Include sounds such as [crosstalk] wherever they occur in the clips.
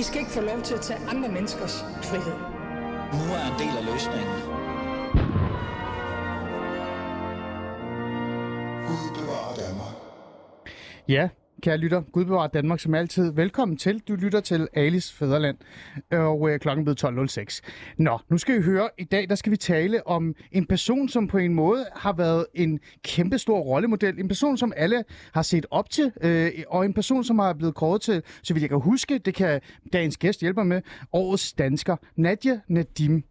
I skal ikke få lov til at tage andre menneskers frihed. Nu er en del af løsningen. Gud bevarer Danmark. Ja, kære lytter. Gud bevarer Danmark som altid. Velkommen til. Du lytter til Alice Fæderland, og øh, klokken blevet 12.06. Nå, nu skal vi høre. I dag der skal vi tale om en person, som på en måde har været en kæmpestor rollemodel. En person, som alle har set op til, øh, og en person, som har blevet kåret til, så vidt jeg kan huske, det kan dagens gæst hjælpe mig med, årets dansker, Nadia Nadim.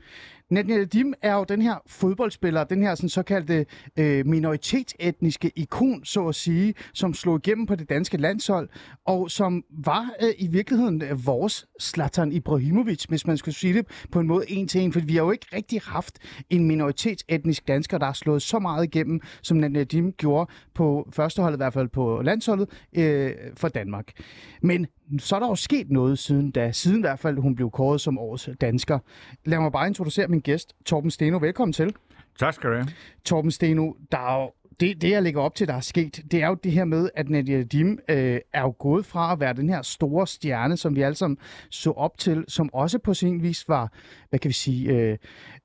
Nathaniel Dim er jo den her fodboldspiller, den her sådan såkaldte øh, minoritetsetniske ikon, så at sige, som slog igennem på det danske landshold, og som var øh, i virkeligheden øh, vores Zlatan Ibrahimovic, hvis man skulle sige det på en måde en til en, for vi har jo ikke rigtig haft en minoritetsetnisk dansker, der har slået så meget igennem, som Nathaniel Dim gjorde på førsteholdet, i hvert fald på landsholdet øh, for Danmark. Men så er der jo sket noget siden da, siden i hvert fald hun blev kåret som årets dansker. Lad mig bare introducere min gæst, Torben Steno. Velkommen til. Tak skal du have. Torben Steno, der er jo det, det, jeg lægger op til, der er sket, det er jo det her med, at Nadia Dim øh, er jo gået fra at være den her store stjerne, som vi alle sammen så op til, som også på sin vis var, hvad kan vi sige, øh,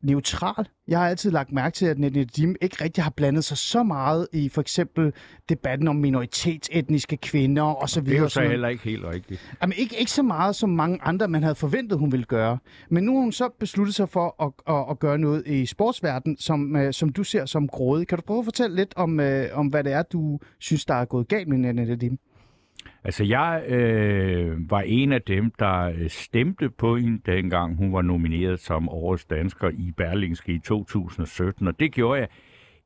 neutral. Jeg har altid lagt mærke til, at Nadia Dim ikke rigtig har blandet sig så meget i for eksempel debatten om minoritetsetniske kvinder og så videre. Det er jo så heller ikke helt rigtigt. Jamen, ikke, ikke så meget som mange andre, man havde forventet, hun ville gøre. Men nu har hun så besluttet sig for at, at, at gøre noget i sportsverdenen, som, uh, som du ser som grådig. Kan du prøve at fortælle lidt om, uh, om hvad det er, du synes, der er gået galt med Nanette Dim? Altså, jeg øh, var en af dem, der øh, stemte på hende, dengang hun var nomineret som årets dansker i Berlingske i 2017, og det gjorde jeg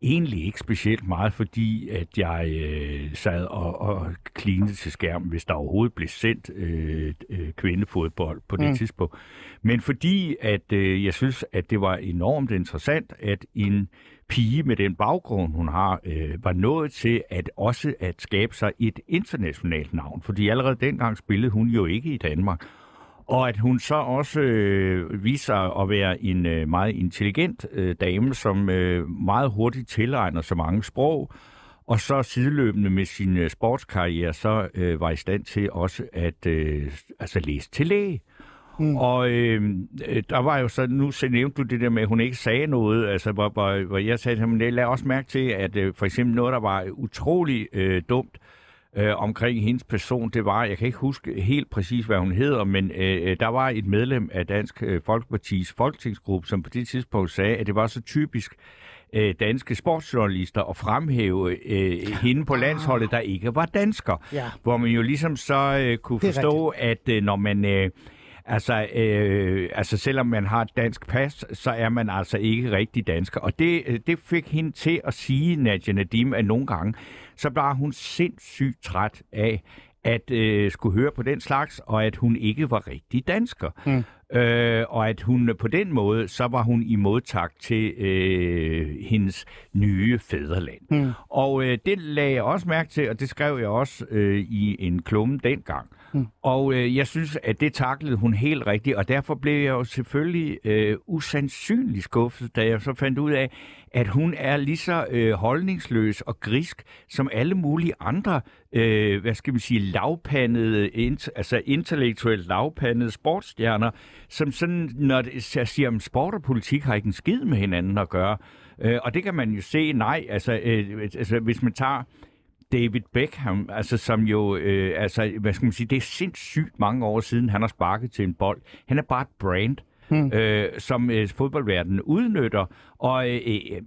egentlig ikke specielt meget, fordi at jeg øh, sad og, og klinede til skærmen, hvis der overhovedet blev sendt øh, øh, kvindefodbold på det mm. tidspunkt. Men fordi at øh, jeg synes, at det var enormt interessant, at en pige med den baggrund, hun har, øh, var nået til at også at skabe sig et internationalt navn. Fordi allerede dengang spillede hun jo ikke i Danmark. Og at hun så også øh, viser sig at være en øh, meget intelligent øh, dame, som øh, meget hurtigt tilegner så mange sprog, og så sideløbende med sin øh, sportskarriere, så øh, var i stand til også at øh, altså læse til læge. Mm. Og øh, øh, der var jo så, nu så nævnte du det der med, at hun ikke sagde noget, altså hvor, hvor, hvor jeg sagde til lad også mærke til, at øh, for eksempel noget, der var utrolig øh, dumt, øh, omkring hendes person, det var, jeg kan ikke huske helt præcis, hvad hun hedder, men øh, der var et medlem af Dansk øh, Folkepartis folketingsgruppe, som på det tidspunkt sagde, at det var så typisk øh, danske sportsjournalister at fremhæve øh, hende på landsholdet, der ikke var dansker. Ja. Hvor man jo ligesom så øh, kunne forstå, at øh, når man... Øh, Altså, øh, altså selvom man har et dansk pas, så er man altså ikke rigtig dansker. Og det, øh, det fik hende til at sige, Nadia Nadim, at nogle gange, så var hun sindssygt træt af at øh, skulle høre på den slags, og at hun ikke var rigtig dansker. Mm. Øh, og at hun på den måde, så var hun i modtagt til øh, hendes nye fædreland. Mm. Og øh, det lagde jeg også mærke til, og det skrev jeg også øh, i en klumme dengang. Mm. Og øh, jeg synes, at det taklede hun helt rigtigt, og derfor blev jeg jo selvfølgelig øh, usandsynligt skuffet, da jeg så fandt ud af, at hun er lige så øh, holdningsløs og grisk som alle mulige andre, øh, hvad skal man sige, lavpandede, int, altså intellektuelt lavpandede sportsstjerner, som sådan, når det, jeg siger, at sport og politik har ikke en skid med hinanden at gøre. Øh, og det kan man jo se, nej, altså, øh, altså hvis man tager David Beckham, altså som jo, øh, altså, hvad skal man sige, det er sindssygt mange år siden, han har sparket til en bold. Han er bare et brand. Hmm. Øh, som øh, fodboldverdenen udnytter, og øh, øh,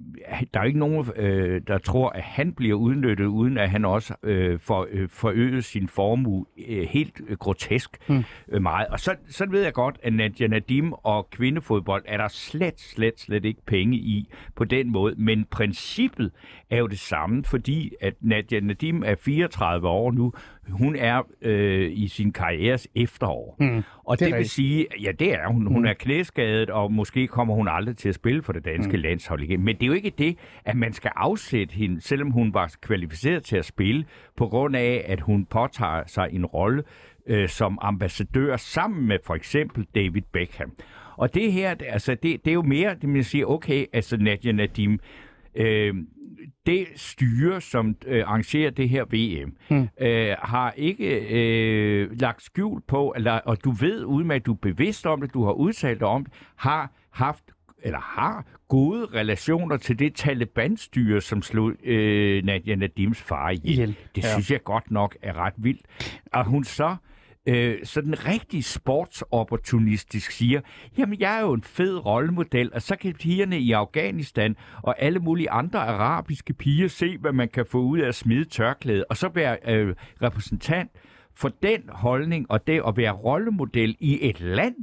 der er jo ikke nogen, øh, der tror, at han bliver udnyttet, uden at han også øh, får øh, forøget sin formue øh, helt øh, grotesk hmm. øh, meget. Og så, så ved jeg godt, at Nadia Nadim og kvindefodbold er der slet, slet, slet ikke penge i på den måde, men princippet er jo det samme, fordi at Nadia Nadim er 34 år nu, hun er øh, i sin karrieres efterår. Mm, og det, det vil sige, ja det er hun. Hun mm. er knæskadet, og måske kommer hun aldrig til at spille for det danske mm. Landshold igen. Men det er jo ikke det, at man skal afsætte hende, selvom hun var kvalificeret til at spille, på grund af, at hun påtager sig en rolle øh, som ambassadør sammen med for eksempel David Beckham. Og det her, altså det, det er jo mere, det man siger, okay, altså Nadia Nadim, øh, det styre, som øh, arrangerer det her VM, hmm. øh, har ikke øh, lagt skjul på, eller, og du ved udmærket, du er bevidst om det, du har udtalt dig om det, har haft eller har gode relationer til det Taliban-styre, som slog øh, Nadia Nadims far ihjel. Ihjel, Det ja. synes jeg godt nok er ret vildt. Og hun så øh, sådan rigtig sportsopportunistisk siger, jamen jeg er jo en fed rollemodel, og så kan pigerne i Afghanistan og alle mulige andre arabiske piger se, hvad man kan få ud af at smide tørklæde, og så være øh, repræsentant for den holdning og det at være rollemodel i et land,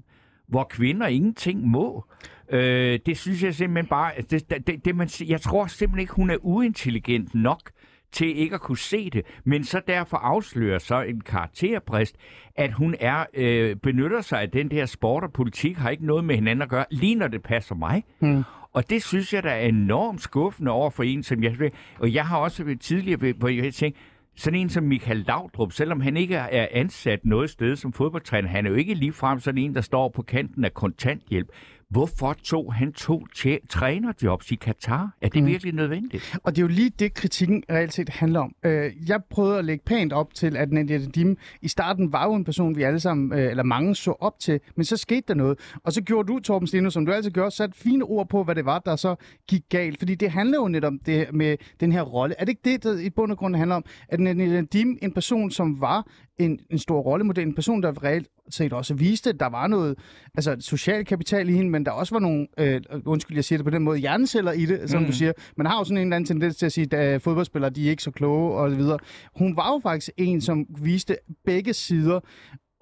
hvor kvinder ingenting må. Øh, det synes jeg simpelthen bare, det, det, det, man, jeg tror simpelthen ikke, hun er uintelligent nok til ikke at kunne se det, men så derfor afslører så en karakterbrist, at hun er øh, benytter sig af den der sport og politik, har ikke noget med hinanden at gøre, lige når det passer mig. Hmm. Og det synes jeg, der er enormt skuffende over for en, som jeg... Og jeg har også ved- tidligere, hvor jeg tænkt, sådan en som Michael Laudrup, selvom han ikke er ansat noget sted som fodboldtræner, han er jo ikke ligefrem sådan en, der står på kanten af kontanthjælp. Hvorfor tog han to tje- trænerjobs i Katar? Er det mm. virkelig nødvendigt? Og det er jo lige det, kritikken reelt set handler om. Øh, jeg prøvede at lægge pænt op til, at Nadia Nadim i starten var jo en person, vi alle sammen, øh, eller mange så op til, men så skete der noget. Og så gjorde du, Torben Steno, som du altid gør, sat fine ord på, hvad det var, der så gik galt. Fordi det handler jo netop om det med den her rolle. Er det ikke det, der i bund og grund handler om? At Nadia Nadim, en person, som var en, en stor rollemodel, en person, der reelt set også viste, at der var noget altså, social kapital i hende, men der også var nogle, øh, undskyld, jeg siger det på den måde, hjerneceller i det, som mm. du siger. Man har jo sådan en eller anden tendens til at sige, at fodboldspillere, de er ikke så kloge og så videre. Hun var jo faktisk en, som viste begge sider,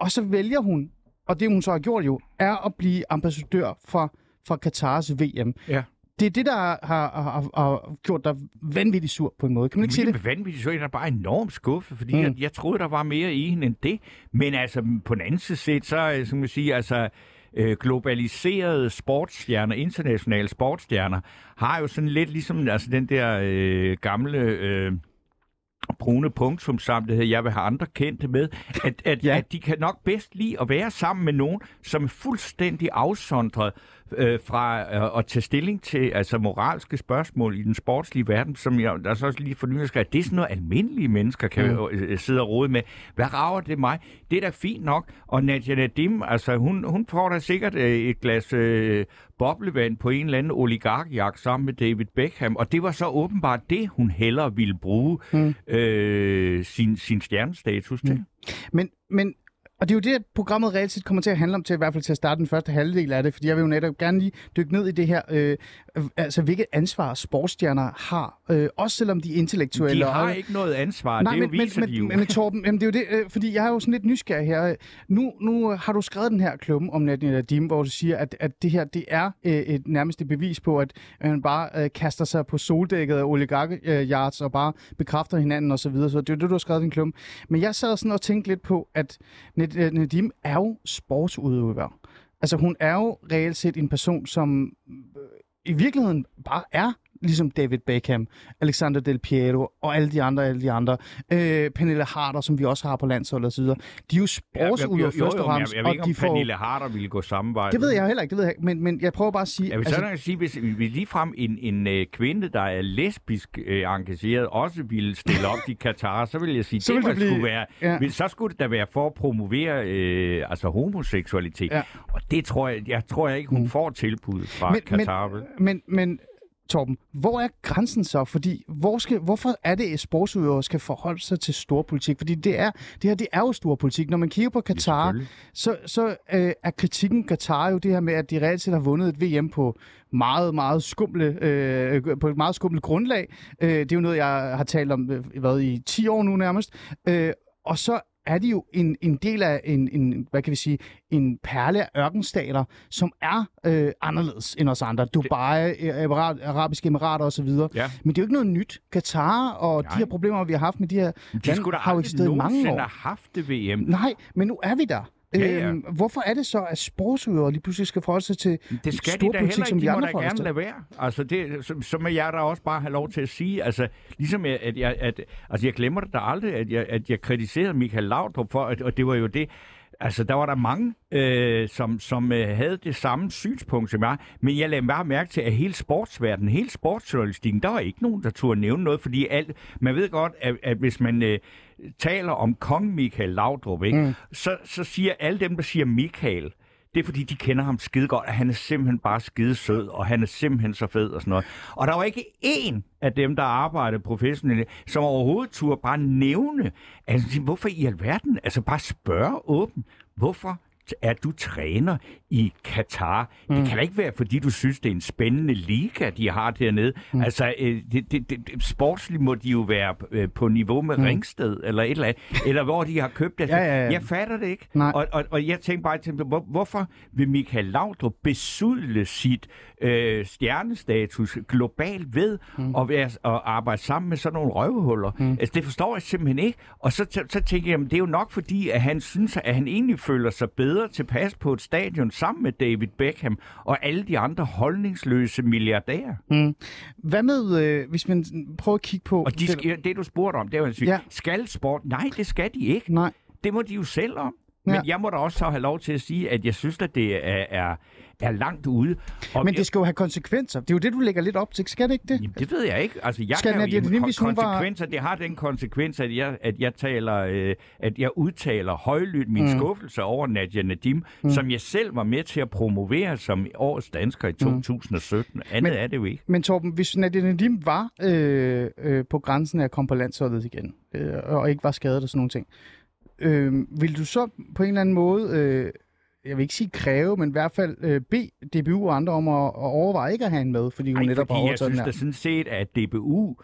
og så vælger hun, og det hun så har gjort jo, er at blive ambassadør for, for Katars VM. Ja. Det er det, der har, har, har, gjort dig vanvittigt sur på en måde. Kan man ikke sige det? Er vanvittigt, så jeg er bare enormt skuffet, fordi mm. Jeg, jeg troede, der var mere i hende end det. Men altså, på den anden side set, så øh, som man siger, altså, øh, globaliserede sportsstjerner, internationale sportsstjerner, har jo sådan lidt ligesom altså, den der øh, gamle... Øh, brune punktum sammen, det hedder, jeg vil have andre kendte med, at, at, ja. at de kan nok bedst lide at være sammen med nogen, som er fuldstændig afsondret øh, fra øh, at tage stilling til altså moralske spørgsmål i den sportslige verden, som jeg der er så også lige for nylig skrevet, det er sådan noget almindelige mennesker kan Mm. mm. øh, sidde og rode med. Hvad rager det mig? Det er da fint nok. Og Nadia Nadim, altså hun, hun får da sikkert øh, et glas øh, boblevand på en eller anden oligarkjagt sammen med David Beckham, og det var så åbenbart det, hun hellere ville bruge mm. øh, sin, sin stjernestatus til. Men, men og det er jo det, at programmet reelt set kommer til at handle om, til i hvert fald til at starte den første halvdel af det, fordi jeg vil jo netop gerne lige dykke ned i det her, øh, altså hvilket ansvar sportsstjerner har, øh, også selvom de er intellektuelle. De har og, ikke noget ansvar, Nej, det men, jo viser men, de jo. men, men Torben, jamen, det er jo det, øh, fordi jeg er jo sådan lidt nysgerrig her. Nu, nu øh, har du skrevet den her klumme om Nadia Nadim, hvor du siger, at, at det her det er øh, et nærmest et bevis på, at man bare øh, kaster sig på soldækket af oligark-yards og bare bekræfter hinanden osv. Så, videre. så det er jo det, du har skrevet din klumme. Men jeg sad sådan og tænkte lidt på, at Øh, Nadim er jo sportsudøver. Altså hun er jo reelt set en person, som øh, i virkeligheden bare er ligesom David Beckham, Alexander Del Piero og alle de andre, alle de andre. Øh, Pernille Harder, som vi også har på landsholdet osv. De er jo sportsudøvere først og jo, men fremmest. jeg, jeg ved ikke, og om får... Pernille Harder ville gå samme vej. Det ved jeg heller ikke, det ved jeg ikke. Men, men jeg prøver bare at sige... Jeg vil sådan altså... sige, hvis, hvis ligefrem en, en øh, kvinde, der er lesbisk øh, engageret, også ville stille op i Katar, så vil jeg sige, Så det det blive- skulle være, ja. ja. så skulle det da være for at promovere øh, altså homoseksualitet. Ja. Og det tror jeg, jeg tror jeg ikke, hun mm. får tilbud fra men, Katar. men, men, men Torben, hvor er grænsen så? Fordi hvor skal, hvorfor er det, at sportsudøvere skal forholde sig til storpolitik? Fordi det, er, det her det er jo storpolitik. Når man kigger på Katar, så, så øh, er kritikken Katar jo det her med, at de reelt set har vundet et VM på meget, meget skumle, øh, på et meget skumle grundlag. Øh, det er jo noget, jeg har talt om øh, hvad, i 10 år nu nærmest. Øh, og så er de jo en, en del af en, en, hvad kan vi sige, en perle af ørkenstater, som er øh, anderledes end os andre. Dubai, det... Arabiske Emirater osv. Ja. Men det er jo ikke noget nyt. Qatar og Nej. de her problemer, vi har haft med de her De lande, har jo eksisteret i mange år. haft det VM. Nej, men nu er vi der. Ja, ja. Øhm, hvorfor er det så, at sportsudøvere lige pludselig skal forholde sig til Det skal de da storpolitik, heller som ikke. vi De må andre da gerne lade være. Altså, det, så, så må jeg da også bare have lov til at sige, altså, ligesom jeg, at jeg, at, altså, jeg glemmer det da aldrig, at jeg, at jeg kritiserede Michael Laudrup for, at, og det var jo det, Altså, der var der mange, øh, som, som øh, havde det samme synspunkt som jeg. Men jeg lagde bare mærke til, at hele sportsverdenen, hele sportsjournalistikken, der var ikke nogen, der turde nævne noget, fordi alt, man ved godt, at, at hvis man øh, taler om kong Michael Laudrup, ikke, mm. så, så siger alle dem, der siger Michael, det er fordi, de kender ham skide godt, at han er simpelthen bare skide sød, og han er simpelthen så fed og sådan noget. Og der var ikke én af dem, der arbejdede professionelt, som overhovedet turde bare nævne, altså, hvorfor i alverden, altså bare spørge åben, hvorfor er du træner i Katar. Mm. Det kan da ikke være, fordi du synes, det er en spændende liga, de har dernede. Mm. Altså, øh, det, det, det, sportsligt må de jo være øh, på niveau med mm. Ringsted, eller et eller andet, eller hvor de har købt det. [laughs] Ja, ja, ja. Jeg fatter det ikke. Nej. Og, og, og jeg tænker bare til, hvor, hvorfor vil Michael Laudrup besudle sit øh, stjernestatus globalt ved mm. at, være, at arbejde sammen med sådan nogle røvehuller? Mm. Altså, det forstår jeg simpelthen ikke. Og så, så, så tænker jeg, at det er jo nok fordi, at han synes, at han egentlig føler sig bedre tilpas på et stadion sammen med David Beckham og alle de andre holdningsløse milliardærer. Mm. Hvad med, øh, hvis man prøver at kigge på... Og de, det, det, du spurgte om, det var, Ja. ja. skal sport? Nej, det skal de ikke. Nej. Det må de jo selv om. Men Ja. jeg må da også så have lov til at sige, at jeg synes, at det er, er, er langt ude. Og Men det skal jo have konsekvenser. Det er jo det, du lægger lidt op til. Skal det ikke det? Jamen, det ved jeg ikke. Altså, jeg Skal kan jo, jamen, Lin, kon- hvis hun var- konsekvenser, det har den konsekvens, at jeg, at jeg taler, øh, at jeg udtaler højlydt min mm. skuffelse over Nadia Nadim, mm. som jeg selv var med til at promovere som årets dansker i 2017. Andet Men- Men, er det jo ikke. Men Torben, hvis Nadia Nadim var øh, øh, på grænsen af at komme på landsholdet igen, øh, og ikke var skadet og sådan nogle ting, øh, vil du så på en eller anden måde, øh, jeg vil ikke sige kræve, men i hvert fald øh, bede DBU og andre om at, at overveje ikke at have hende med, fordi hun Ej, netop har fordi jeg overtaget synes da sådan set, at DBU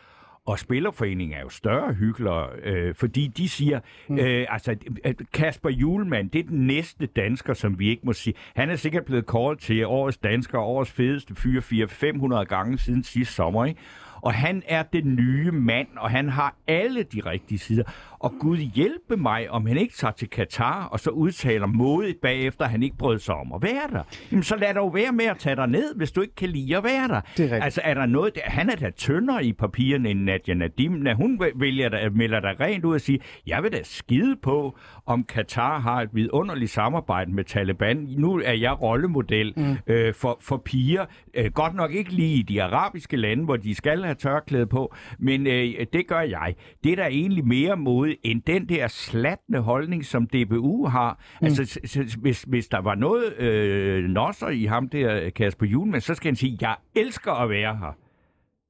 og Spillerforeningen er jo større hyggelere, øh, fordi de siger, mm. øh, altså at Kasper Julemand, det er den næste dansker, som vi ikke må sige. Han er sikkert blevet kåret til årets dansker, årets fedeste fyr 400-500 gange siden sidste sommer, ikke? Og han er den nye mand, og han har alle de rigtige sider. Og Gud hjælpe mig, om han ikke tager til Katar, og så udtaler modigt bagefter, at han ikke brød sig om at være der. Jamen, så lad dog være med at tage dig ned, hvis du ikke kan lide at være der. Det er. Altså, er der noget... Der, han er da tyndere i papirerne end Nadia Nadim. Når hun vælger da, melder der rent ud og sige, jeg vil da skide på, om Katar har et vidunderligt samarbejde med Taliban. Nu er jeg rollemodel mm. øh, for, for piger. Øh, godt nok ikke lige i de arabiske lande, hvor de skal have tørklæde på, men øh, det gør jeg. Det er der egentlig mere mod end den der slatne holdning, som DBU har. Mm. Altså, hvis, hvis der var noget øh, nosser i ham der, Kasper Julemand, så skal han sige, jeg elsker at være her.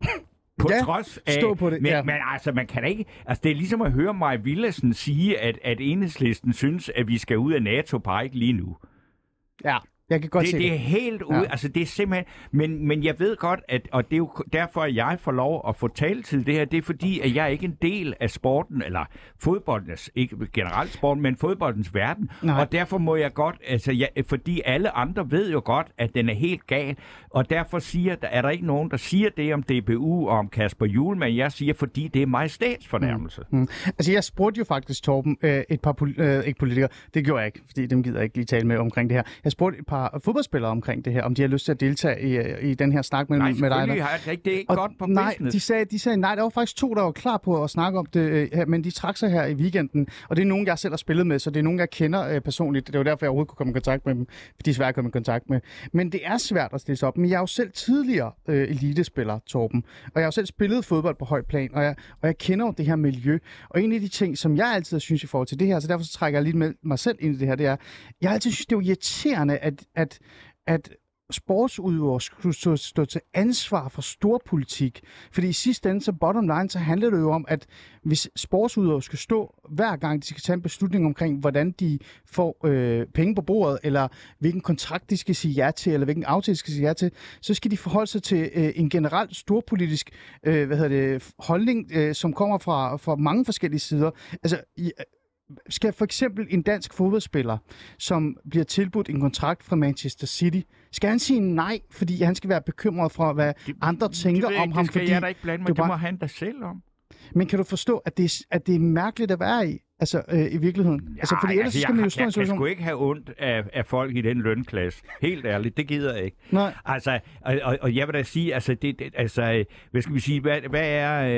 [laughs] På Ja, trods af... stå på det, Men, ja. men altså, man kan da ikke... Altså, det er ligesom at høre Maja Villadsen sige, at, at enhedslisten synes, at vi skal ud af NATO bare ikke lige nu. Ja, jeg kan godt Det, se det er det. helt ude. Ja. Altså, det er simpelthen... Men, men jeg ved godt, at, og det er jo derfor, at jeg får lov at få taletid det her, det er fordi, at jeg er ikke en del af sporten, eller fodboldens, ikke generelt sporten, men fodboldens verden. Nej. Og derfor må jeg godt, altså, jeg, fordi alle andre ved jo godt, at den er helt gal, og derfor siger, der er der ikke nogen, der siger det om DBU og om Kasper Julemand. Jeg siger, fordi det er majestætsfornærmelse. Mm. Mm. Altså, jeg spurgte jo faktisk, Torben, øh, et par pol- øh, ikke politikere, det gjorde jeg ikke, fordi dem gider jeg ikke lige tale med omkring det her. Jeg spurgte et par fodboldspillere omkring det her, om de har lyst til at deltage i, i den her snak med, Nej, med dig. der. har jeg ikke. Det er ikke Og godt på nej, business. de sagde, de sagde nej. Der var faktisk to, der var klar på at snakke om det, øh, her, men de trak sig her i weekenden. Og det er nogen, jeg selv har spillet med, så det er nogen, jeg kender øh, personligt. Det var derfor, jeg overhovedet kunne komme i kontakt med dem, fordi de er svært at komme i kontakt med. Men det er svært at stille sig op. Men jeg er jo selv tidligere øh, elitespiller, Torben. Og jeg har jo selv spillet fodbold på højt plan, og jeg, og jeg kender jo det her miljø. Og en af de ting, som jeg altid synes i forhold til det her, så derfor så trækker jeg lidt med mig selv ind i det her, det er, jeg altid synes, det er jo irriterende, at, at, at sportsudøvere skulle stå, stå til ansvar for storpolitik. Fordi i sidste ende, så bottom line, så handler det jo om, at hvis sportsudøvere skal stå hver gang, de skal tage en beslutning omkring, hvordan de får øh, penge på bordet, eller hvilken kontrakt de skal sige ja til, eller hvilken aftale de skal sige ja til, så skal de forholde sig til øh, en generelt storpolitisk øh, hvad hedder det, holdning, øh, som kommer fra, fra mange forskellige sider. Altså, i, skal for eksempel en dansk fodboldspiller, som bliver tilbudt en kontrakt fra Manchester City, skal han sige nej, fordi han skal være bekymret for, hvad Det- andre tænker det om ikke, ham? Det skal fordi, jeg da ikke blande mig. det Det, var- må han da selv om. Men kan du forstå, at det, er, at det er mærkeligt at være i? Altså, øh, i virkeligheden? altså, fordi ellers altså, skal man jo jeg, stå jeg, jeg sgu ikke have ondt af, af folk i den lønklasse. Helt ærligt, det gider jeg ikke. Nej. Altså, og, og, og jeg vil da sige, altså, det, det, altså hvad skal vi sige, hvad, hvad er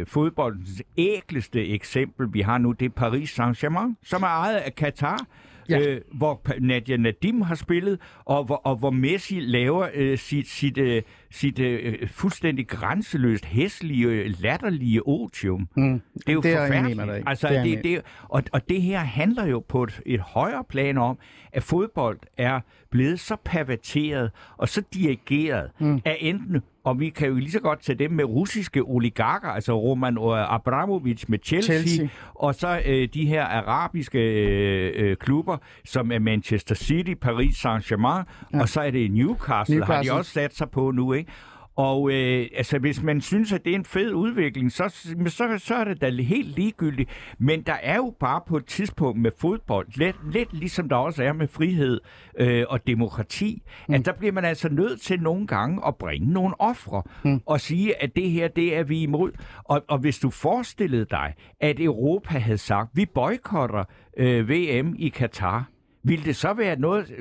øh, fodboldens ægleste eksempel, vi har nu? Det er Paris Saint-Germain, som er ejet af Katar. Ja. øh, hvor Nadia Nadim har spillet, og hvor, og hvor Messi laver øh, sit, sit, øh, sit øh, fuldstændig grænseløst, hæslige, øh, latterlige otium. Mm. Det er jo Det er forfærdeligt. i. Altså, Det er det, det, og, og det her handler jo på et, et højere plan om, at fodbold er blevet så perverteret og så dirigeret mm. af enten, og vi kan jo lige så godt tage dem med russiske oligarker, altså Roman Abramovich med Chelsea, Chelsea. Og så øh, de her arabiske øh, øh, klubber, som er Manchester City, Paris Saint-Germain, ja. og så er det Newcastle, Newcastle, har de også sat sig på nu, ikke? Og øh, altså, hvis man synes, at det er en fed udvikling, så, så, så er det da helt ligegyldigt. Men der er jo bare på et tidspunkt med fodbold, lidt, lidt ligesom der også er med frihed øh, og demokrati, mm. at der bliver man altså nødt til nogle gange at bringe nogle ofre mm. og sige, at det her, det er vi imod. Og, og hvis du forestillede dig, at Europa havde sagt, vi boykotter øh, VM i Katar, ville det så være noget,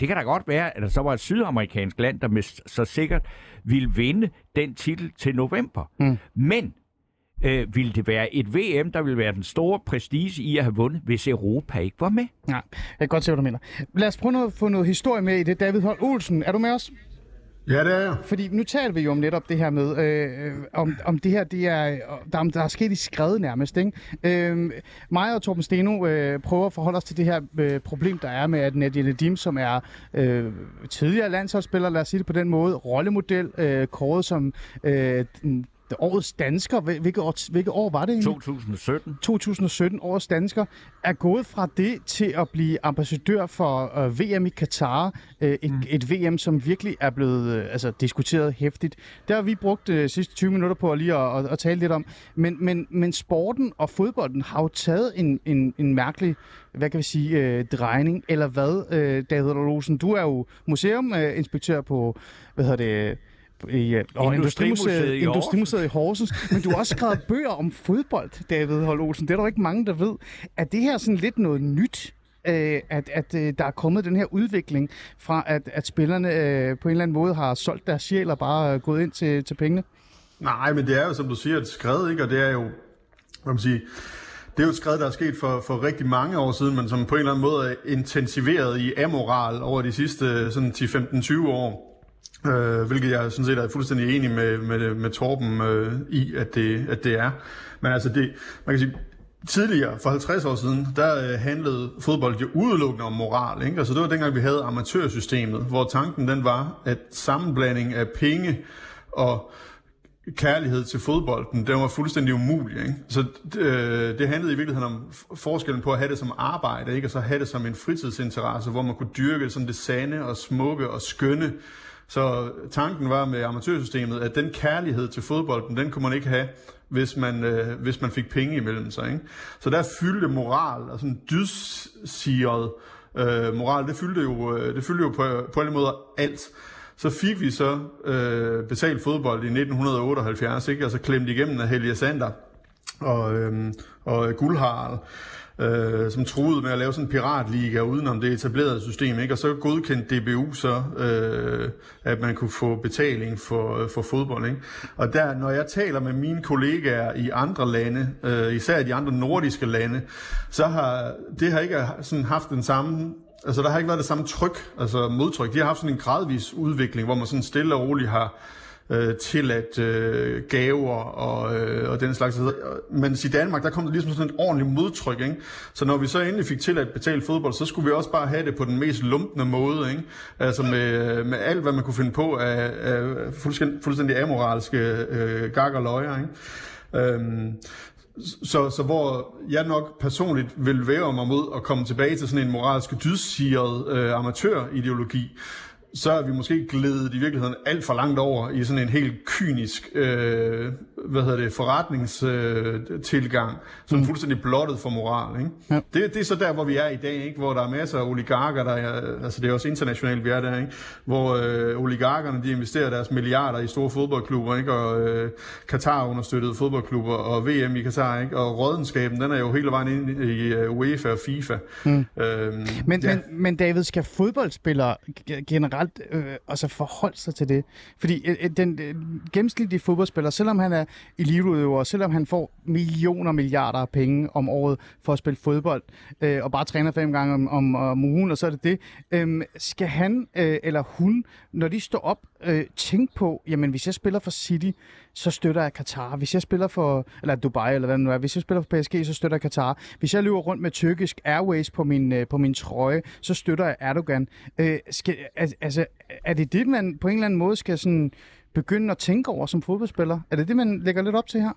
det kan da godt være, at der så var et sydamerikansk land, der med så sikkert ville vinde den titel til november. Mm. Men øh, ville det være et VM, der ville være den store prestige i at have vundet, hvis Europa ikke var med? Ja, jeg kan godt se, hvad du mener. Lad os prøve at få noget historie med i det. David Holt Olsen, er du med os? Ja, det er jeg. Fordi nu taler vi jo om netop det her med, øh, øh om, om det her, det er, øh, der, der er sket i skrevet nærmest, ikke? Øh, mig og Torben Steno øh, prøver at forholde os til det her øh, problem, der er med, at Nadia Nadim, som er øh, tidligere landsholdsspiller, lad os sige det på den måde, rollemodel, øh, kåret som øh, årets dansker. Hvil- Hvilket år, hvilket år var det egentlig? 2017. 2017 årets dansker, er gået fra det til at blive ambassadør for øh, VM i Katar. Øh, et, mm. et VM, som virkelig er blevet øh, altså, diskuteret hæftigt. Der har vi brugt øh, sidste 20 minutter på at lige at, at, at tale lidt om. Men, men, men sporten og fodbolden har jo taget en, en, en mærkelig hvad kan vi sige, øh, drejning, eller hvad, øh, David Olsen? Du er jo museuminspektør på, hvad hedder det, i, øh, og Industrimuseet i Industrimuseet i Horsens. Men du har også skrevet bøger om fodbold, David Holt Olsen. Det er der jo ikke mange, der ved. Er det her sådan lidt noget nyt? øh, at, at øh, der er kommet den her udvikling fra, at, at spillerne øh, på en eller anden måde har solgt deres sjæl og bare øh, gået ind til, til pengene? Nej, men det er jo, som du siger, et skred, ikke? Og det er jo, hvad man sige, det er jo et skred, der er sket for, for rigtig mange år siden, men som på en eller anden måde er intensiveret i amoral over de sidste sådan 10-15-20 år. Øh, hvilket jeg sådan set er fuldstændig enig med, med, med Torben øh, i, at det, at det er. Men altså, det, man kan sige, tidligere, for 50 år siden, der øh, handlede fodbold jo udelukkende om moral. Ikke? Altså, det var dengang, vi havde amatørsystemet, hvor tanken den var, at sammenblanding af penge og kærlighed til fodbolden, den var fuldstændig umulig. Ikke? Så øh, det handlede i virkeligheden om forskellen på at have det som arbejde, ikke? og så have det som en fritidsinteresse, hvor man kunne dyrke sådan det sande og smukke og skønne. Så tanken var med amatørsystemet, at den kærlighed til fodbolden, den kunne man ikke have, hvis man, øh, hvis man fik penge imellem sig. Ikke? Så der fyldte moral og sådan dydssiget øh, moral, det fyldte jo, øh, det fyldte jo på, på alle måder alt. Så fik vi så øh, betalt fodbold i 1978, ikke? og så klemt igennem af Helge Sander og, øh, og Guldharl øh, som troede med at lave sådan en piratliga udenom det etablerede system, ikke? og så godkendte DBU så, øh, at man kunne få betaling for, øh, for fodbold. Ikke? Og der, når jeg taler med mine kollegaer i andre lande, øh, især de andre nordiske lande, så har det har ikke sådan haft den samme Altså, der har ikke været det samme tryk, altså modtryk. De har haft sådan en gradvis udvikling, hvor man sådan stille og roligt har øh, at øh, gaver og, øh, og den slags. Men i Danmark, der kom der ligesom sådan et ordentligt modtryk, ikke? Så når vi så endelig fik til at betale fodbold, så skulle vi også bare have det på den mest lumpende måde, ikke? Altså med, med alt, hvad man kunne finde på af, af fuldstændig, fuldstændig amoralske øh, gag og løjer, ikke? Øhm, så, så hvor jeg nok personligt vil være mig mod at komme tilbage til sådan en moralsk dydssiget øh, amatørideologi, så er vi måske glædet i virkeligheden alt for langt over i sådan en helt kynisk øh, hvad hedder det, forretningstilgang, øh, tilgang, som er fuldstændig blottet for moral. Ikke? Ja. Det, det er så der, hvor vi er i dag, ikke? hvor der er masser af oligarker, der er, altså det er også internationalt, vi er der, ikke? hvor øh, oligarkerne de investerer deres milliarder i store fodboldklubber, ikke? og øh, Katar understøttede fodboldklubber, og VM i Katar, ikke? og rådenskaben, den er jo hele vejen ind i uh, UEFA og FIFA. Mm. Øhm, Men, ja. men, men David, skal fodboldspillere ge- generelt øh, altså forholde sig til det? Fordi øh, øh, den øh, gennemsnitlige fodboldspiller, selvom han er eliteudøver, selvom han får millioner milliarder af penge om året for at spille fodbold, øh, og bare træner fem gange om, om, om ugen, og så er det det. Øh, skal han øh, eller hun, når de står op, øh, tænke på, jamen hvis jeg spiller for City, så støtter jeg Katar. Hvis jeg spiller for, eller Dubai, eller hvad det nu er, hvis jeg spiller for PSG, så støtter jeg Katar. Hvis jeg løber rundt med tyrkisk Airways på min, øh, på min trøje, så støtter jeg Erdogan. Øh, skal, altså, er det det, man på en eller anden måde skal sådan begynde at tænke over som fodboldspiller? Er det det, man lægger lidt op til her?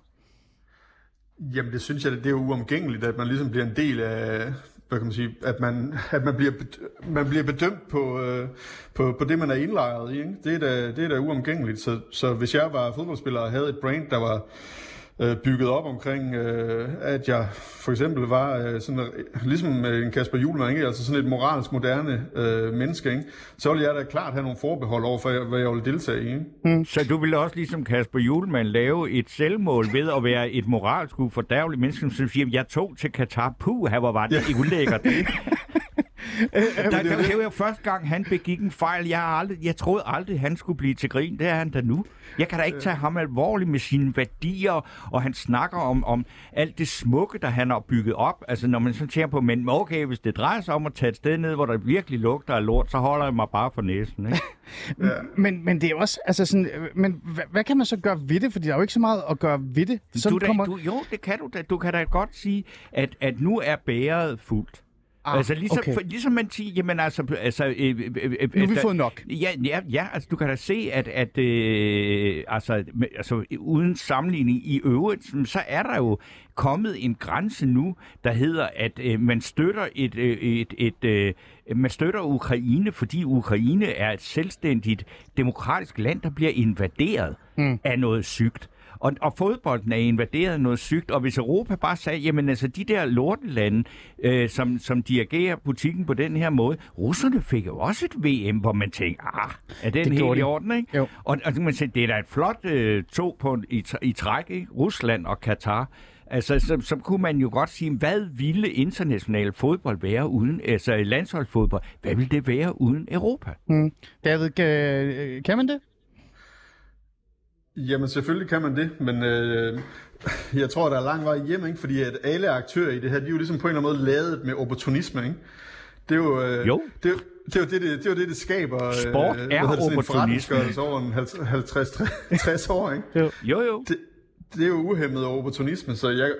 Jamen det synes jeg, det er uomgængeligt, at man ligesom bliver en del af, hvad kan man sige, at man, [laughs] at man, bliver, man bliver bedømt på, øh, på, på det, man er indlejret i. Ikke? Det, er da, det er da uomgængeligt. Så, så hvis jeg var fodboldspiller og havde et brand, der var øh, bygget op omkring, øh, at jeg for eksempel var øh, sådan, øh, ligesom øh, en Kasper Julemand, ikke? altså sådan et moralsk moderne øh, menneske, ikke? så ville jeg da klart have nogle forbehold over for, hvad jeg ville deltage i. Ikke? Så du ville også ligesom Kasper Julemand lave et selvmål ved at være et moralsk ufordærveligt menneske, som siger, jeg tog til Katar. Puh, her hvor var det ja. ulækkert. [laughs] Det. der, der, det var jo første gang, han begik en fejl. Jeg, har aldrig, jeg troede aldrig, han skulle blive til grin. Det er han da nu. Jeg kan da ikke tage ham alvorligt med sine værdier, og han snakker om, om alt det smukke, der han har bygget op. Altså, når man så tænker på, men okay, hvis det drejer sig om at tage et sted ned, hvor der virkelig lugter af lort, så holder jeg mig bare for næsen, ikke? [laughs] Men, men det er også, altså sådan, men hvad, hvad kan man så gøre ved det? Fordi der er jo ikke så meget at gøre ved det. Så du, da, du, jo, det kan du da. Du kan da godt sige, at, at nu er bæret fuldt. Ah, altså ligesom, okay. for, ligesom man siger, jamen altså... altså øh, øh, øh, Nu har vi der- fået nok. Ja, ja, ja, altså du kan da se, at, at øh, altså, med, altså uden sammenligning i øvrigt, så er der jo kommet en grænse nu, der hedder, at øh, man støtter et, øh, et, et øh, man støtter Ukraine, fordi Ukraine er et selvstændigt demokratisk land, der bliver invaderet mm. af noget sygt. Og, og fodbolden er invaderet noget sygt, og hvis Europa bare sagde, jamen altså de der lortelande, øh, som, som dirigerer butikken på den her måde, russerne fik jo også et VM, hvor man tænker, ah, er den Det helt i de. orden, ikke? Jo. Og, og man sige, det er da et flot øh, to på, i, i træk, ikke? Rusland og Katar. Altså, så, så kunne man jo godt sige, hvad ville international fodbold være uden, altså landsholdsfodbold, hvad ville det være uden Europa? Mm. David, kan man det? Jamen selvfølgelig kan man det, men øh, jeg tror, der er lang vej hjem, ikke? fordi at alle aktører i det her, de er jo ligesom på en eller anden måde lavet med opportunisme. Ikke? Det er jo, øh, Jo. Det, er jo- det, er jo det, det, det, er jo det, det skaber. øh, Sport hvad er en opportunisme. forretningsgørelse over en 50-60 [laughs] år. Ikke? Jo, jo. Det, det er jo uhemmet opportunisme, så jeg,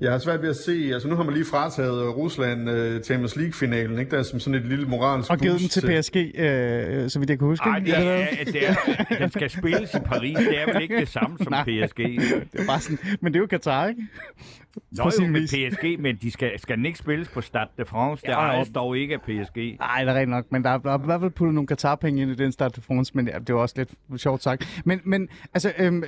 jeg har svært ved at se, altså nu har man lige frataget Rusland uh, Champions League-finalen, ikke? der er som sådan et lille moralsk Og givet den til PSG, øh, så vidt jeg kan huske. Ej, ikke? det er, det er, [laughs] den skal spilles i Paris. Det er vel ikke det samme som Nej. PSG. [laughs] Det er bare sådan, men det er jo Qatar, ikke? Nå jo med. PSG, men de skal, skal den ikke spilles på Stade de France. Det Ja, jo. dog ikke af PSG. Nej, det er rigtigt nok, men der er, der er i hvert fald puttet nogle Qatar-penge ind i den Stade de France, men ja, det var også lidt sjovt sagt. Men, men altså, øhm,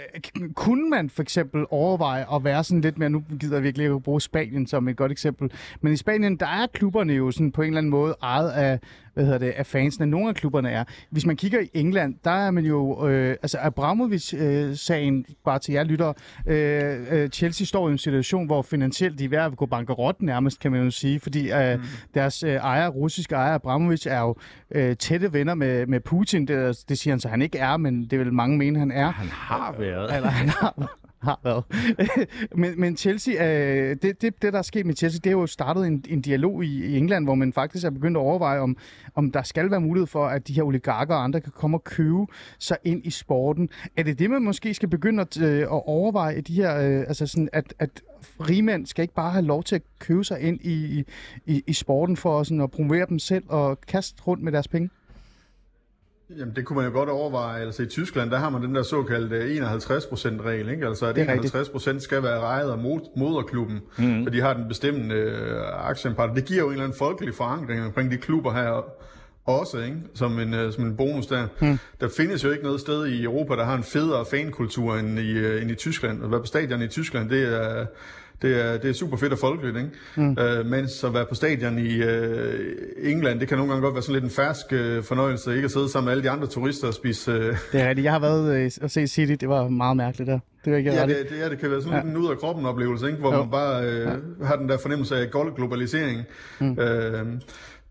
kunne man for eksempel overveje at være sådan lidt mere, nu gider jeg virkelig at bruge Spanien som et godt eksempel, men i Spanien, der er klubberne jo sådan på en eller anden måde ejet af, hvad hedder det, af fansene. Nogle af klubberne er. Hvis man kigger i England, der er man jo, øh, altså Abramovic-sagen, bare til jer lyttere, øh, øh, Chelsea står i en situation, hvor finansielt de er ved at gå bankerot nærmest, kan man jo sige, fordi øh, mm. deres øh, ejer, russiske ejer Abramovic, er jo øh, tætte venner med, med Putin. Det, det siger han så, han ikke er, men det vil mange mene, han er. Han har været. Eller han har, har været. [laughs] men, men Chelsea, øh, det, det, det, der er sket med Chelsea, det har jo startet en, en dialog i, i England, hvor man faktisk er begyndt at overveje, om, om der skal være mulighed for, at de her oligarker og andre kan komme og købe sig ind i sporten. Er det det, man måske skal begynde at, øh, at overveje, de her, øh, altså sådan, at, at rigmænd skal ikke bare have lov til at købe sig ind i, i, i sporten for sådan at promovere dem selv og kaste rundt med deres penge? Jamen, det kunne man jo godt overveje. Altså i Tyskland, der har man den der såkaldte 51%-regel, ikke? Altså at Det er rigtigt. 51% skal være ejet af mod- moderklubben, mm. og de har den bestemmende øh, aktiempart. Det giver jo en eller anden folkelig forankring omkring de klubber her også, ikke? Som en, øh, som en bonus der. Mm. Der findes jo ikke noget sted i Europa, der har en federe fankultur end i, øh, end i Tyskland. At være på stadion i Tyskland, det er... Det er, det er super fedt og folkeligt, ikke? Mm. Øh, mens at være på stadion i øh, England, det kan nogle gange godt være sådan lidt en fersk øh, fornøjelse, ikke at sidde sammen med alle de andre turister og spise... Øh, Det er rigtigt. Jeg har været øh, og se City. Det var meget mærkeligt der. Det var ikke ja, det, det, ja, det kan være sådan ja. lidt en ud af kroppen oplevelse, ikke? hvor Jo. man bare øh, ja. har den der fornemmelse af glo- globalisering. Mm. Øh,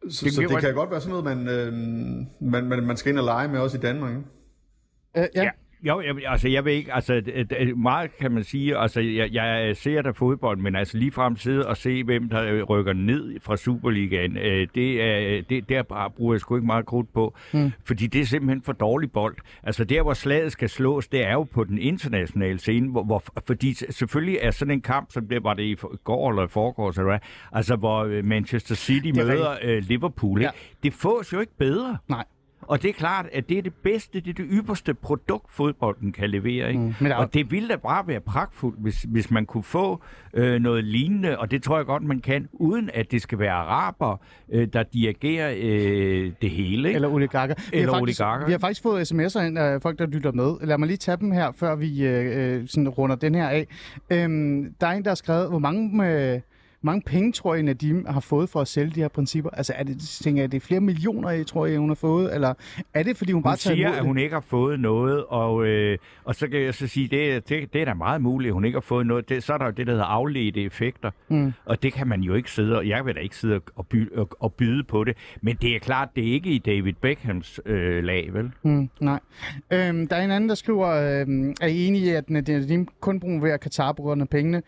så, Det så kan det godt- kan godt være sådan noget, man, øh, man, man, man skal ind og lege med også i Danmark. Ikke? Øh, ja. Ja. Jo, jeg, altså jeg ved ikke, altså meget kan man sige, altså jeg, jeg ser da fodbold, men altså lige frem sidde og se, hvem der øh, rykker ned fra Superligaen, øh, det er, det, der bare bruger jeg sgu ikke meget krudt på, mm. fordi det er simpelthen for dårlig bold. Altså der, hvor slaget skal slås, det er jo på den internationale scene, hvor, hvor, fordi selvfølgelig er sådan en kamp, som det var det i går eller i forgår, så hvad, altså hvor øh, Manchester City er møder øh, Liverpool, ja. det fås jo ikke bedre. Nej. Og det er klart, at det er det bedste, det er det ypperste produkt, fodbolden kan levere. Ikke? Mm, men der er- Og det ville da bare være pragtfuldt, hvis, hvis man kunne få øh, noget lignende, og det tror jeg godt, man kan, uden at det skal være araber, øh, der dirigerer øh, det hele. Ikke? Eller oligarker. Vi Eller har faktisk, oligarker. Vi har faktisk fået sms'er ind af folk, der lytter med. Lad mig lige tage dem her, før vi øh, øh, sådan runder den her af. Øhm, der er en, der har skrevet, hvor mange, øh, mange penge tror I, Nadim har fået for at sælge de her principper? Altså, er det, tænker jeg, det er flere millioner, I tror jeg, hun har fået? Eller er det, fordi hun, Hun bare tager siger, at hun ikke har fået noget, og, øh, og så kan jeg så sige, det, det, det er da meget muligt, at hun ikke har fået noget. Det, så er der jo det, der hedder afledte effekter, mm. og det kan man jo ikke sidde, og jeg vil da ikke sidde og, by, og, og byde på det. Men det er klart, det er ikke i David Beckhams øh, lag, vel? Mm, nej. Øhm, der er en anden, der skriver, øhm, er I enige i, at Nadim kun promoverer Katar på grund af pengene?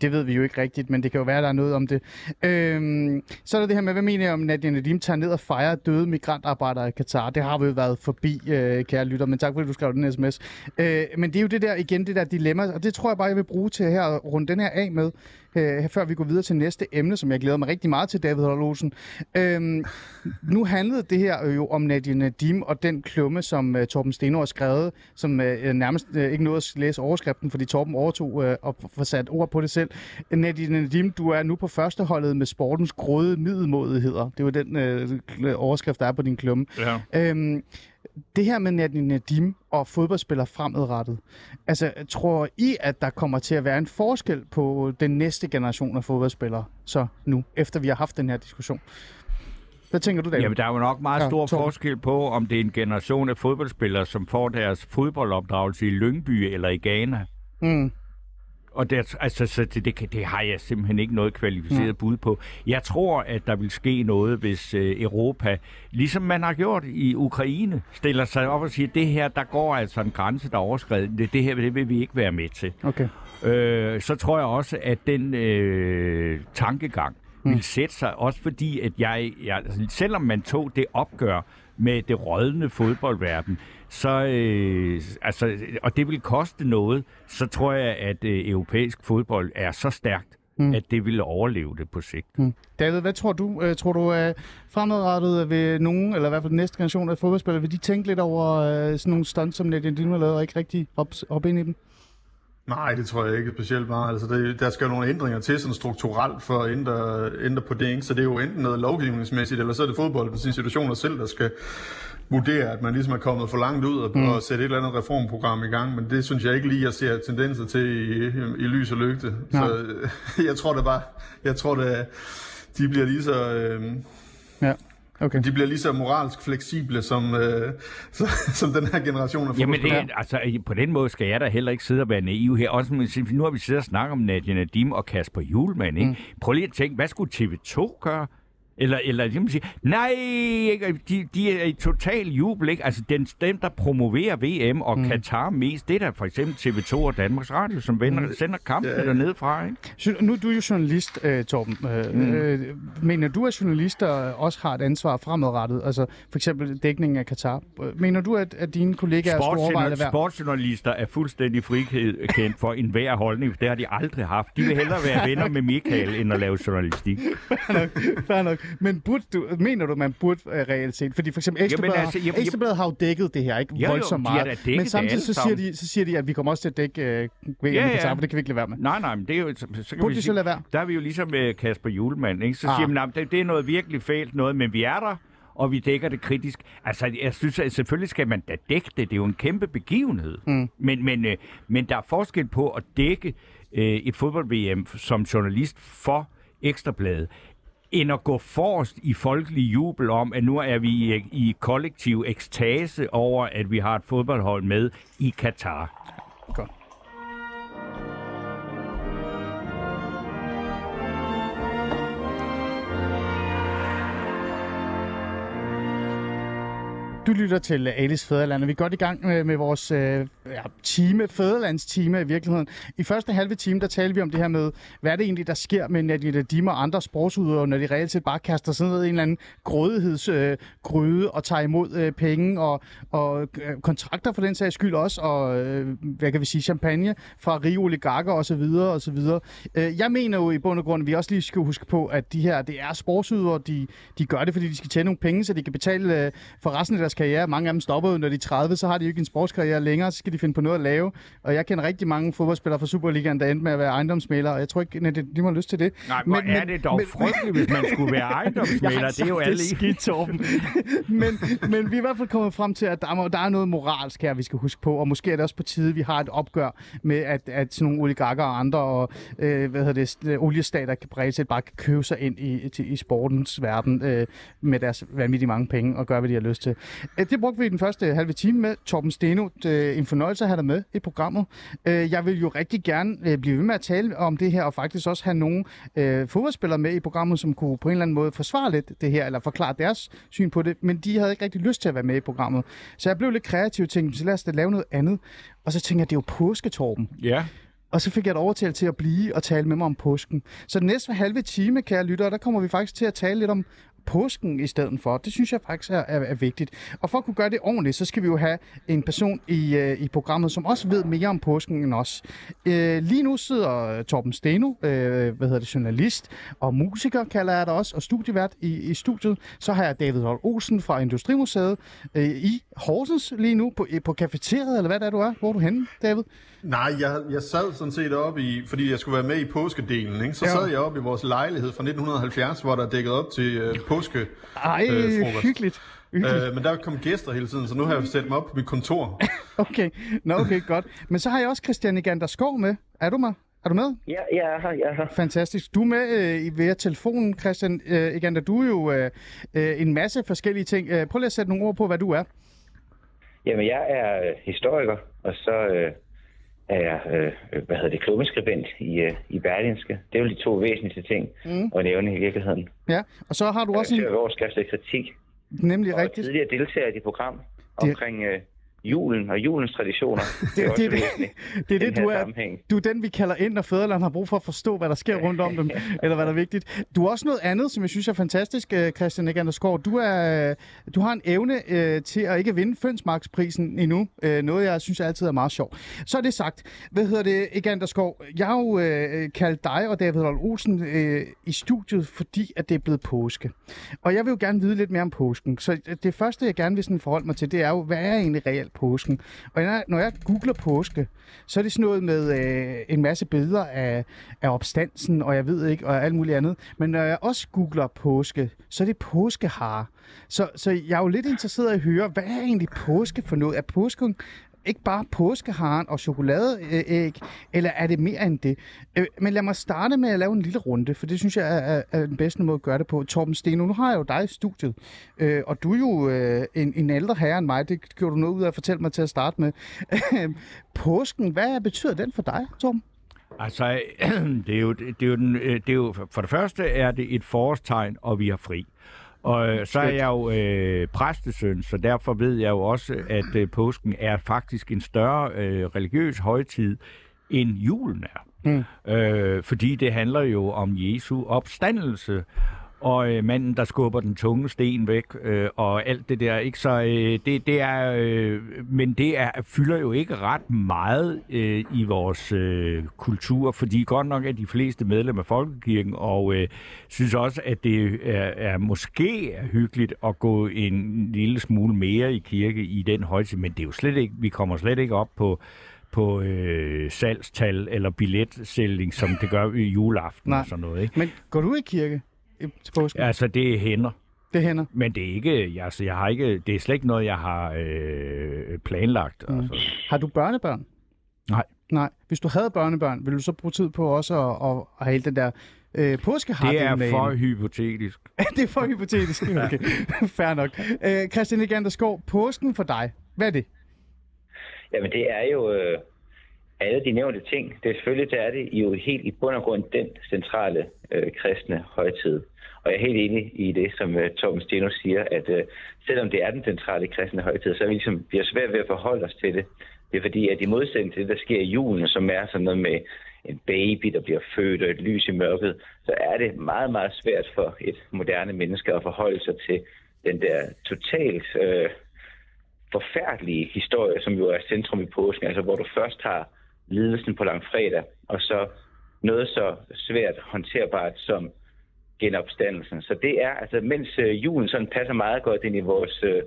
Det ved vi jo ikke rigtigt, men det kan jo være, der er noget om det. Øhm, så er der det her med, hvad mener I om, at Nadim tager ned og fejrer døde migrantarbejdere i Katar? Det har vi jo været forbi, øh, kære lytter, men tak fordi du skrev den sms. Øh, men det er jo det der, igen, det der dilemma, og det tror jeg bare, jeg vil bruge til her at runde den her af med, øh, før vi går videre til næste emne, som jeg glæder mig rigtig meget til, David Hollosen. Øhm, nu handlede det her jo om Nadia Nadim og den klumme, som uh, Torben Steno har skrevet, som uh, nærmest uh, ikke nåede at læse overskriften, fordi Torben overtog uh, og får sat ord på det selv. Nadia Nadim, du er nu på førsteholdet med sportens gråde middelmodigheder. Det var den uh, overskrift, der er på din klumme. Ja. Øhm, det her med Nadim og fodboldspillere fremadrettet, altså tror I, at der kommer til at være en forskel på den næste generation af fodboldspillere, så nu, efter vi har haft den her diskussion? Hvad tænker du, David? Jamen, der er jo nok meget Ja, stor Torben. forskel på, om det er en generation af fodboldspillere, som får deres fodboldopdragelse i Lyngby eller i Ghana. Mm. Og det, altså, så det, det, det har jeg simpelthen ikke noget kvalificeret bud på. Jeg tror, at der vil ske noget, hvis øh, Europa, ligesom man har gjort i Ukraine, stiller sig op og siger, det her, der går altså en grænse, der er overskrevet. Det, det her det vil vi ikke være med til. Okay. Øh, så tror jeg også, at den øh, tankegang Mm. vil sætte sig, også fordi, at jeg, jeg altså, selvom man tog det opgør med det rådne fodboldverden, så, øh, altså, og det vil koste noget, så tror jeg, at øh, europæisk fodbold er så stærkt, Mm. at det vil overleve det på sigt. Mm. David, hvad tror du? Øh, tror du, at fremadrettet vil nogen, eller i hvert fald den næste generation af fodboldspillere, vil de tænke lidt over øh, sådan nogle stunts, som Nadia har lavet, og ikke rigtig hoppe op ind i dem? Nej, det tror jeg ikke specielt meget. Altså, det, der skal jo nogle ændringer til sådan strukturelt for at ændre, ændre på det. Ikke? Så det er jo enten noget lovgivningsmæssigt, eller så er det fodboldens institutioner selv, der skal vurdere, at man ligesom er kommet for langt ud og, mm. og sætte et eller andet reformprogram i gang. Men det synes jeg ikke lige, jeg ser tendenser til i, i lys og lygte. Nej. Så øh, [laughs] jeg tror da bare, jeg tror da, de bliver lige så... Øh, Ja, okay. de bliver lige så moralsk fleksible som, øh, [laughs] så, som den her generation af Jamen, det, altså, på den måde skal jeg da heller ikke sidde og være naiv her. Også, men nu har vi siddet og snakket om Nadia Nadim og Kasper Julemand. Ikke? Mm. Prøv lige at tænke, hvad skulle TV2 gøre? Eller, eller de må sige, nej, ikke? de, de er i total jubel, ikke? Altså, den, dem, der promoverer VM og mm. Katar mest, det er da for eksempel TV2 og Danmarks Radio, som vender, mm. sender kampene Ja. dernede fra, ikke? Sy- Nu er du jo journalist, øh, Torben. Øh, mm. øh, mener du, at journalister også har et ansvar fremadrettet? Altså for eksempel dækningen af Katar. Øh, Mener du, at, at dine kollegaer skulle overveje det værd? Sportsjournalister er fuldstændig frikendt for enhver holdning. Det har de aldrig haft. De vil hellere være venner med Michael, end at lave journalistik. [laughs] Fair nok. Men burde du, mener du, man burde øh, reelt set? Fordi for eksempel Ekstrabladet, altså, jamen, Ekstrabladet har jo dækket det her, ikke Jo, jo, voldsomt har meget. Men samtidig så siger, de, så siger de, at vi kommer også til at dække øh, VM Ja, ja. Katar, for det kan vi ikke lade være med. Nej, nej, men det er jo... Så, så kan Burde vi de sige, så lade være? Der er vi jo ligesom med Kasper Julemand, ikke? Så Ah. siger man, "Nå, det, det er noget virkelig fælt noget, men vi er der, og vi dækker det kritisk. Altså, jeg synes, at selvfølgelig skal man da dække det. Det er jo en kæmpe begivenhed. Mm. Men, men, øh, men der er forskel på at dække øh, et fodbold-VM som journalist for Ekstrabladet, end at gå forrest i folkelig jubel om, at nu er vi i, i kollektiv ekstase over, at vi har et fodboldhold med i Katar. Godt. Du lytter til Alice Fæderland, og vi er godt i gang med, med vores øh, ja, time, fæderlandstime i virkeligheden. I første halve time, der talte vi om det her med, hvad er det egentlig, der sker med Nadia Nadim og andre sportsudøvere, når de reelt set bare kaster sig ned i en eller anden grådighedsgryde øh, og tager imod øh, penge og, og øh, kontrakter for den sags skyld også, og øh, hvad kan vi sige, champagne fra rige oligarker osv. osv. Øh, jeg mener jo i bund og grund, at vi også lige skal huske på, at de her, det er sportsudøvere, de, de gør det, fordi de skal tjene nogle penge, så de kan betale øh, for resten af deres karriere. Mange af dem stopper jo, når de er 30, så har de jo ikke en sportskarriere længere, så skal de finde på noget at lave. Og jeg kender rigtig mange fodboldspillere fra Superligaen, der endte med at være ejendomsmælere, og jeg tror ikke, at de har lyst til det. Nej, men, men er det dog men, frygteligt, hvis man skulle være [laughs] ejendomsmæler. det er jo alle skidt, Torben. [laughs] men, men vi er i hvert fald kommet frem til, at der, må, der er noget moralsk her, vi skal huske på, og måske er det også på tide, vi har et opgør med, at, at sådan nogle oligarker og andre og øh, hvad hedder det, oliestater kan bredt set bare kan købe sig ind i, til, i sportens verden øh, med deres vanvittige mange penge og gøre, hvad de har lyst til. Øh, det brugte vi den første halve time med. Torben Steno, er en fornøjelse at have dig med i programmet. Øh, jeg vil jo rigtig gerne øh, blive ved med at tale om det her, og faktisk også have nogle øh, fodboldspillere med i programmet, som kunne på en eller anden måde forsvare lidt det her, eller forklare deres syn på det, men de havde ikke rigtig lyst til at være med i programmet. Så jeg blev lidt kreativ og tænkte, så lad os da lave noget andet. Og så tænkte jeg, det er jo påsketorben. Ja. Og så fik jeg et overtalt til at blive og tale med mig om påsken. Så den næste halve time, kære lyttere, der kommer vi faktisk til at tale lidt om påsken i stedet for. Det synes jeg faktisk er, er, er vigtigt. Og for at kunne gøre det ordentligt, så skal vi jo have en person i, øh, i programmet, som også ved mere om påsken end os. Øh, lige nu sidder Torben Steno, øh, hvad hedder det, journalist og musiker, kalder jeg det også, og studievært i, i studiet. Så har jeg David Holt Olsen fra Industrimuseet øh, i Horsens lige nu på, øh, på kafeteriet, eller hvad det er, du er. Hvor er du henne, David? Nej, jeg, jeg sad sådan set oppe i, fordi jeg skulle være med i påskedelen, ikke? så ja. sad jeg oppe i vores lejlighed fra 1970, hvor der er dækket op til uh, påske Ej, øh, hyggeligt. hyggeligt. Uh, men der kom gæster hele tiden, så nu har jeg sat mig op på mit kontor. [laughs] okay, Nå, okay, godt. Men så har jeg også Christian Igander Skov med. Er du med? Er du med? Ja, jeg er her, jeg er her. Fantastisk. Du er med øh, via telefonen, Christian. Øh, du er jo øh, øh, en masse forskellige ting. Øh, prøv lige at sætte nogle ord på, hvad du er. Jamen, jeg er historiker, og så øh, er jeg, øh, hvad hedder det, klummeskribent i, øh, i Berlinske. Det er jo de to væsentligste ting mm. at nævne i virkeligheden. Ja, og så har du også en... Jeg overskrift kritik. Nemlig og rigtigt. Tidligere deltager i det program omkring... Øh, julen og julens traditioner. [laughs] Det, det, det, det, det er det, du er, du er den, vi kalder ind, når fædreland har brug for at forstå, hvad der sker rundt om dem, [laughs] eller hvad der er vigtigt. Du er også noget andet, som jeg synes er fantastisk, øh, Christian Eganderskov. Du, er, du har en evne øh, til at ikke vinde Fønsmarksprisen endnu. Øh, noget, jeg synes altid er meget sjovt. Så er det sagt. Hvad hedder det, Eganderskov? Jeg har jo øh, kaldt dig og David Holt Olsen øh, i studiet, fordi at det er blevet påske. Og jeg vil jo gerne vide lidt mere om påsken. Så det første, jeg gerne vil sådan forholde mig til, det er jo, hvad er egentlig reelt påsken. Og når jeg, når jeg googler påske, så er det sådan noget med øh, en masse billeder af, af opstansen, og jeg ved ikke, og alt muligt andet. Men når jeg også googler påske, så er det påskehare. Så, så jeg er jo lidt interesseret i at høre, hvad er egentlig påske for noget? Er påsken ikke bare påskeharen og chokoladeæg, eller er det mere end det? Øh, men lad mig starte med at lave en lille runde, for det synes jeg er, er den bedste måde at gøre det på. Torben Steno, nu har jeg jo dig i studiet, øh, og du er jo øh, en, en ældre herre end mig. Det gjorde du noget ud af at fortælle mig til at starte med. [laughs] Påsken, hvad betyder den for dig, Torben? Altså, [clears throat] det er, jo, det, er jo den, det er jo, for det første er det et forårstegn, og vi har fri. Og øh, så er jeg jo øh, præstesøn, så derfor ved jeg jo også, at øh, påsken er faktisk en større øh, religiøs højtid, end julen er. Mm. Øh, fordi det handler jo om Jesu opstandelse og øh, manden, der skubber den tunge sten væk, øh, og alt det der. Ikke? Så øh, det, det er, øh, men det er, fylder jo ikke ret meget øh, i vores øh, kultur, fordi godt nok er de fleste medlemmer af Folkekirken, og øh, synes også, at det er, er måske er hyggeligt at gå en lille smule mere i kirke i den højtid, men det er jo slet ikke, vi kommer slet ikke op på på øh, salgstal eller billetsælgning, som det gør i juleaften Nej. og sådan noget. Ikke? Men går du i kirke? Til påsken? Altså, det hænder. Det hænder. Men det er ikke, jeg, altså, jeg har ikke, det er slet ikke noget, jeg har øh, planlagt. Mm. Altså. Har du børnebørn? Nej. Nej. Hvis du havde børnebørn, ville du så bruge tid på også at, at, at have hele den der øh, påskehar? [laughs] Det er for hypotetisk. det er for hypotetisk. Okay. Fair nok. Øh, Christian Egander Skov, påsken for dig, hvad er det? Jamen, det er jo... Øh alle de nævnte ting. Det er selvfølgelig det er det jo helt i bund og grund den centrale øh, kristne højtid. Og jeg er helt enig i det, som uh, Torben Steno siger, at uh, selvom det er den centrale kristne højtid, så er vi, ligesom, vi svært ved at forholde os til det, Det er fordi, at i modsætning til det, der sker i julen, som er sådan noget med en baby, der bliver født og et lys i mørket, så er det meget, meget svært for et moderne menneske at forholde sig til den der totalt øh, forfærdelige historie, som jo er centrum i påsken, altså hvor du først har lidelsen på langfredag, og så noget så svært håndterbart som genopstandelsen. Så det er, altså mens øh, julen sådan passer meget godt ind i vores øh, øh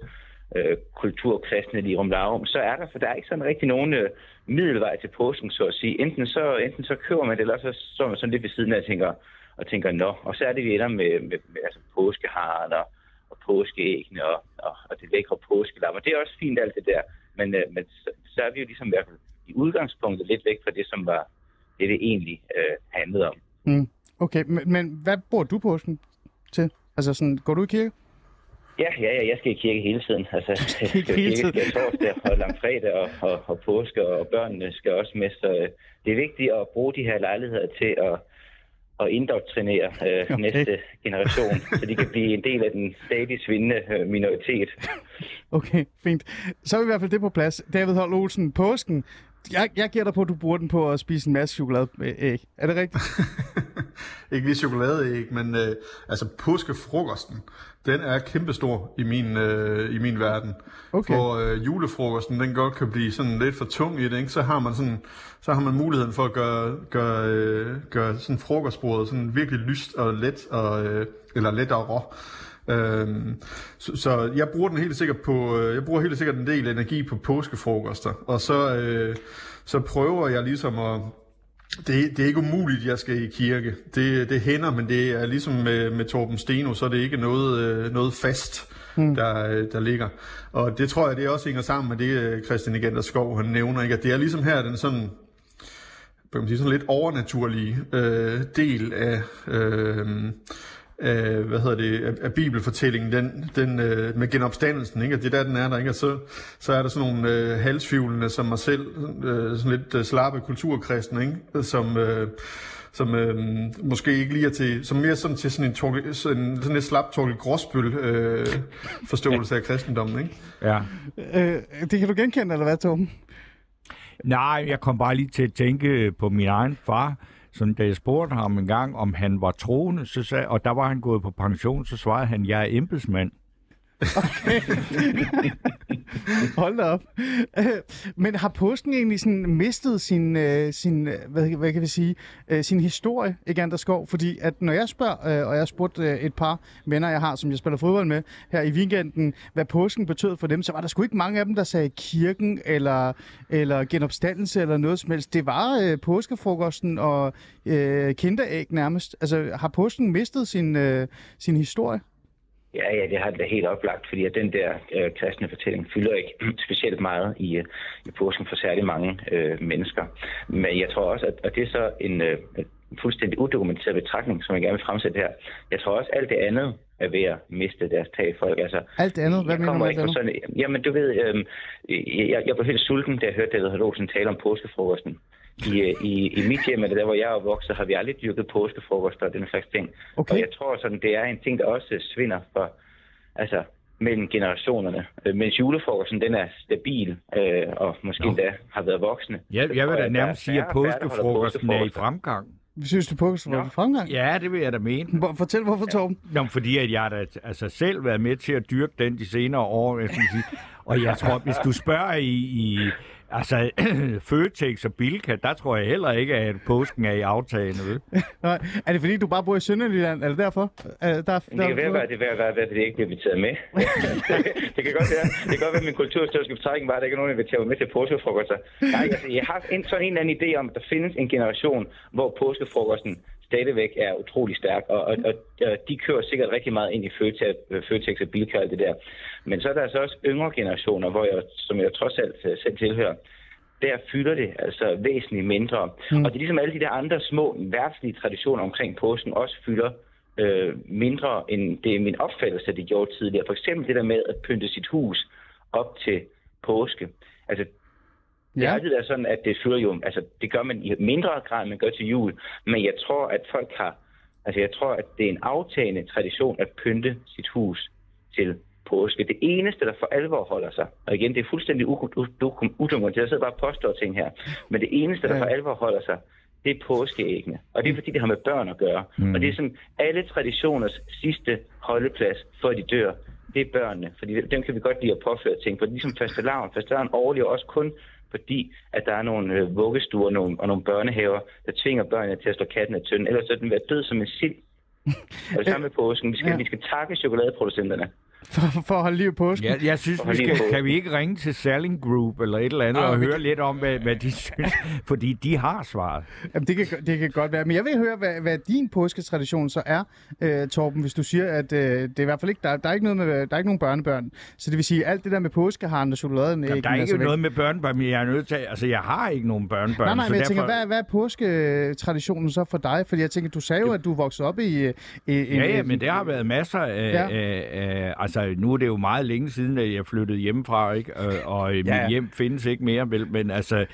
kulturkristne kulturkristne lirum larum, så er der, for der er ikke sådan rigtig nogen øh, middelvej til påsken, så at sige. Enten så, enten så køber man det, eller så står man sådan lidt ved siden af og tænker, og tænker, nå, og så er det, vi ender med, med, med altså påskeharen og, og påskeæggene og, og, og det lækre påskelam. Og det er også fint alt det der, men, øh, men så, så er vi jo ligesom i hvert fald i udgangspunktet lidt væk fra det, som var det, det egentlig øh, handlede om. Mm. Okay, men, men hvad bruger du påsken til? Altså sådan, går du i kirke? Ja, ja, ja, jeg skal i kirke hele tiden. [laughs] Altså, jeg skal i kirke torsdag og [laughs] langfredag og, og, og påske, og børnene skal også med. Så øh, det er vigtigt at bruge de her lejligheder til at, at indoktrinere øh, [laughs] okay. næste generation, så de kan blive en del af den stadig svindende øh, minoritet. Okay, fint. Så er vi i hvert fald det på plads. David Holm Olsen, påsken. Jeg, jeg dig på, at du bruger den på at spise en masse chokoladeæg. Er det rigtigt? [laughs] Ikke lige chokoladeæg, men øh, altså påskefrokosten, den er kæmpestor i min, øh, i min verden. Okay. For øh, julefrokosten, den godt kan blive sådan lidt for tung i det, ikke? Så har man sådan, så har man muligheden for at gøre, gøre, øh, gøre sådan frokostbordet sådan virkelig lyst og let, og, øh, eller let og rå. Øhm, så, så jeg bruger den helt sikkert på, øh, jeg bruger helt sikkert en del energi på påskefrokoster, og så, øh, så prøver jeg ligesom at, det, det er ikke umuligt, at jeg skal i kirke. Det, det hænder, men det er ligesom med, med Torben Steno, så er det ikke noget, øh, noget fast, mm. der, øh, der ligger. Og det tror jeg, det også hænger sammen med det, Christian Igander Skov han nævner. Ikke? At det er ligesom her, den sådan, kan man sige, sådan lidt overnaturlige øh, del af, øh, af, hvad hedder det, af, af bibelfortællingen, den, den øh, med genopstandelsen, ikke? At det er der, den er der, ikke? Og så, så er der sådan nogle øh, halsfivlende som mig selv, øh, sådan lidt øh, slappe kulturkristne, ikke? Som, øh, som øh, måske ikke lige er til, som mere sådan til sådan en, Torkel, sådan, sådan lidt slap Torkel Gråsbøl øh, forståelse af kristendommen, ikke? Ja. øh, det kan du genkende, eller hvad, Torben? Nej, jeg kom bare lige til at tænke på min egen far, som da jeg spurgte ham en gang, om han var troende, så sagde, og der var han gået på pension, så svarede han, jeg er embedsmand. Okay. Hold da op. Men har påsken egentlig sådan mistet sin, øh, sin øh, hvad, hvad kan vi sige, øh, sin historie, Egander Skov? Fordi at når jeg spørger, og jeg har spurgt et par venner, jeg har, som jeg spiller fodbold med her i weekenden, hvad påsken betød for dem, så var der sgu ikke mange af dem, der sagde kirken eller, eller genopstandelse eller noget som helst. Det var øh, påskefrokosten og øh, kinderæg nærmest. Altså har påsken mistet sin, øh, sin historie? Ja, ja, det har det da helt oplagt, fordi at den der øh, kristne fortælling fylder ikke [clears throat] specielt meget i, øh, i påsken for særlig mange øh, mennesker. Men jeg tror også, at, at det er så en øh, fuldstændig udokumenteret betragtning, som jeg gerne vil fremsætte her. Jeg tror også, at alt det andet er ved at miste deres tag folk. Altså, Alt det andet? Hvad mener du kommer med det sådan, Jamen, du ved, øh, jeg, jeg blev helt sulten, da jeg hørte David Hallosen tale om påskefrokosten. I, i, I mit hjem, eller der hvor jeg er opvokset, har vi aldrig dyrket påskefrokoster og den slags ting. Okay. Og jeg tror sådan, det er en ting, der også svinder for, altså, mellem generationerne. Øh, mens julefrokosten, den er stabil, øh, og måske Nå. endda har været voksne. Jeg, så jeg vil da er nærmest sige, at påskefrokosten er i fremgang. Synes du påsken var Nå. fremgang? Ja, det vil jeg da mene. Hvor- Fortæl hvorfor, Torben. Nå, fordi at jeg har da altså selv været med til at dyrke den de senere år, jeg sige. Og jeg tror, hvis du spørger i, i altså, [clears throat] Føtex og Bilka, der tror jeg heller ikke, at påsken er i aftagende, vel? [laughs] Nej, er det fordi, du bare bor i Sønderjylland? Er det derfor? Er, der, der, Men Det kan være, at det er være, at det ikke bliver inviteret med. [laughs] [laughs] det kan godt være, det kan godt være, at min kulturhistoriske betragtning var, at der ikke er nogen, der inviterer mig med til påskefrokoster. Nej, altså, jeg har en, sådan en eller anden idé om, at der findes en generation, hvor påskefrokosten stadigvæk er utrolig stærk, og, og, og, og de kører sikkert rigtig meget ind i Føtex, Føtex og Bilka og det der. Men så er der altså også yngre generationer, hvor jeg, som jeg trods alt øh, selv tilhører, der fylder det altså væsentligt mindre. Mm. Og det er ligesom alle de der andre små værtslige traditioner omkring påsken også fylder øh, mindre, end det er min opfattelse, at det gjorde tidligere. For eksempel det der med at pynte sit hus op til påske. Altså, det er Ja. altid været sådan, at det fylder jo, altså det gør man i mindre grad, man gør til jul. Men jeg tror, at folk har, altså jeg tror, at det er en aftagende tradition at pynte sit hus til påske. Det eneste, der for alvor holder sig, og igen, det er fuldstændig udokumenteret, jeg sidder bare og påstår ting her, men det eneste, der for alvor holder sig, det er påskeæggene. Og det er fordi, det har med børn at gøre. Mm. Og det er som alle traditioners sidste holdeplads, før de dør, det er børnene. Fordi dem kan vi godt lide at påføre ting på. Ligesom fastelavn. Fastelavn overlever også kun fordi at der er nogle øh, vuggestuer nogle, og nogle børnehaver, der tvinger børnene til at slå katten af tynden. Ellers er den været død som en sild. [laughs] Og det samme med påsken. Vi skal, ja. vi skal takke chokoladeproducenterne. For, for at holde liv i påsken? Ja, jeg synes, vi skal, kan vi ikke ringe til Selling Group eller et eller andet ah, og høre kan... lidt om, hvad, hvad de synes? [laughs] Fordi de har svaret. Jamen, det, kan, det kan godt være. Men jeg vil høre, hvad, hvad din påsketradition så er, uh, Torben, hvis du siger, at uh, det er i hvert fald ikke, der, der, er ikke noget med, der er ikke nogen børnebørn. Så det vil sige, alt det der med påskeharen og chokoladen... Jamen, der er ikke altså noget væk. med børnebørn, men jeg er nødt til... Altså, jeg har ikke nogen børnebørn. Nej, nej, men jeg derfor... tænker, hvad, hvad er påsketraditionen så for dig? Fordi jeg tænker, du sagde jo, at du voksede op i... i ja, ja, men det har været masser af... Ja. af, af altså, nu er det jo meget længe siden, at jeg flyttede hjemmefra, ikke? Og, og ja. mit hjem findes ikke mere, vel? men altså,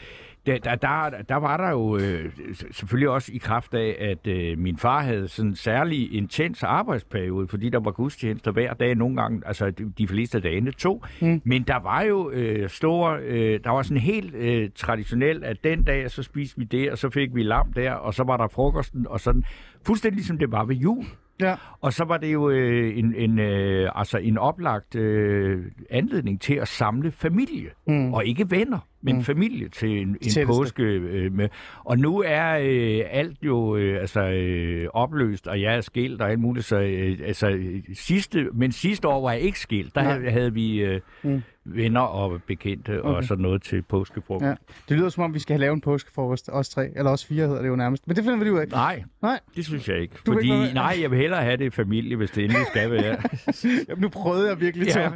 der, der, der, der var der jo øh, selvfølgelig også i kraft af, at øh, min far havde sådan en særlig intens arbejdsperiode, fordi der var gudstjenester hver dag, nogle gange, altså de, de fleste dage to. Mm. Men der var jo øh, store, øh, der var sådan helt øh, traditionelt, at den dag, så spiste vi det, og så fik vi lam der, og så var der frokosten, og sådan, fuldstændig ligesom det var ved jul. Ja. Og så var det jo øh, en, en, øh, altså en oplagt øh, anledning til at samle familie, mm. og ikke venner men mm. familie til en, en påske. Øh, med. Og nu er øh, alt jo øh, altså, øh, opløst, og jeg er skilt og alt muligt. Så, øh, altså, sidste, men sidste år var jeg ikke skilt. Der havde, havde vi øh, mm. Venner og bekendte okay. og sådan noget til påskefrokost. Ja. Det lyder som om, vi skal have lavet en påskefrokost, os tre. Eller os fire hedder det jo nærmest. Men det finder vi ud af. Nej, nej. det synes jeg ikke. Du Fordi, ikke nej, jeg vil hellere have det i familie, hvis det endelig skal være. [laughs] Jamen, nu prøvede jeg virkelig, ja.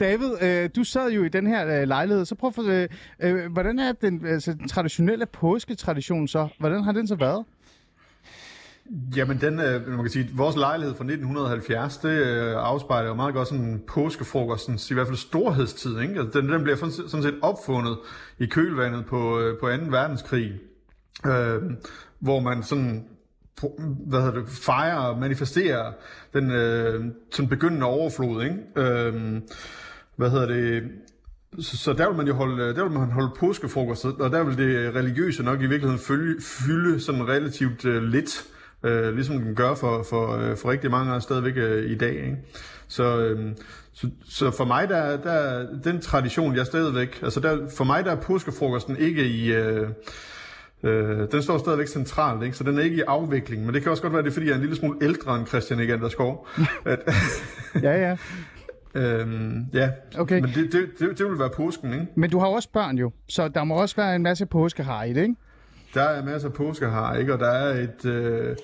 David, øh, du sad jo i den her øh, lejlighed, så prøv at øh, Øh, hvordan er den, altså, den traditionelle påsketradition så? Hvordan har den så været? Jamen, den, øh, man kan sige, vores lejlighed fra 1970, det øh, afspejler jo meget godt sådan påskefrokostens, i hvert fald storhedstid. Ikke? Altså, den, den bliver sådan set opfundet i kølvandet på, øh, på 2. verdenskrig, øh, hvor man sådan hvad hedder det, fejrer og manifesterer den øh, sådan begyndende overflod. Ikke? Øh, hvad hedder det, så, så der vil man jo holde, der vil man holde påskefrokost, og der vil det religiøse nok i virkeligheden følge, fylde sådan relativt øh, lidt, uh, ligesom den gør for, for, uh, for rigtig mange af stadigvæk uh, i dag. Ikke? Så, uh, så, så for mig, der, der den tradition, jeg stadigvæk, altså der, for mig der er påskefrokosten ikke i... Uh, Øh, den står stadigvæk centralt, ikke? så den er ikke i afvikling. Men det kan også godt være, det er, fordi jeg er en lille smule ældre end Christian Egander Skov. [laughs] at, [laughs] ja, ja. Øhm, ja, okay. men det, det, det, det vil være påsken, ikke? Men du har også børn jo, så der må også være en masse det, ikke? Der er masser af påskehar, ikke? Og der er et... Øh,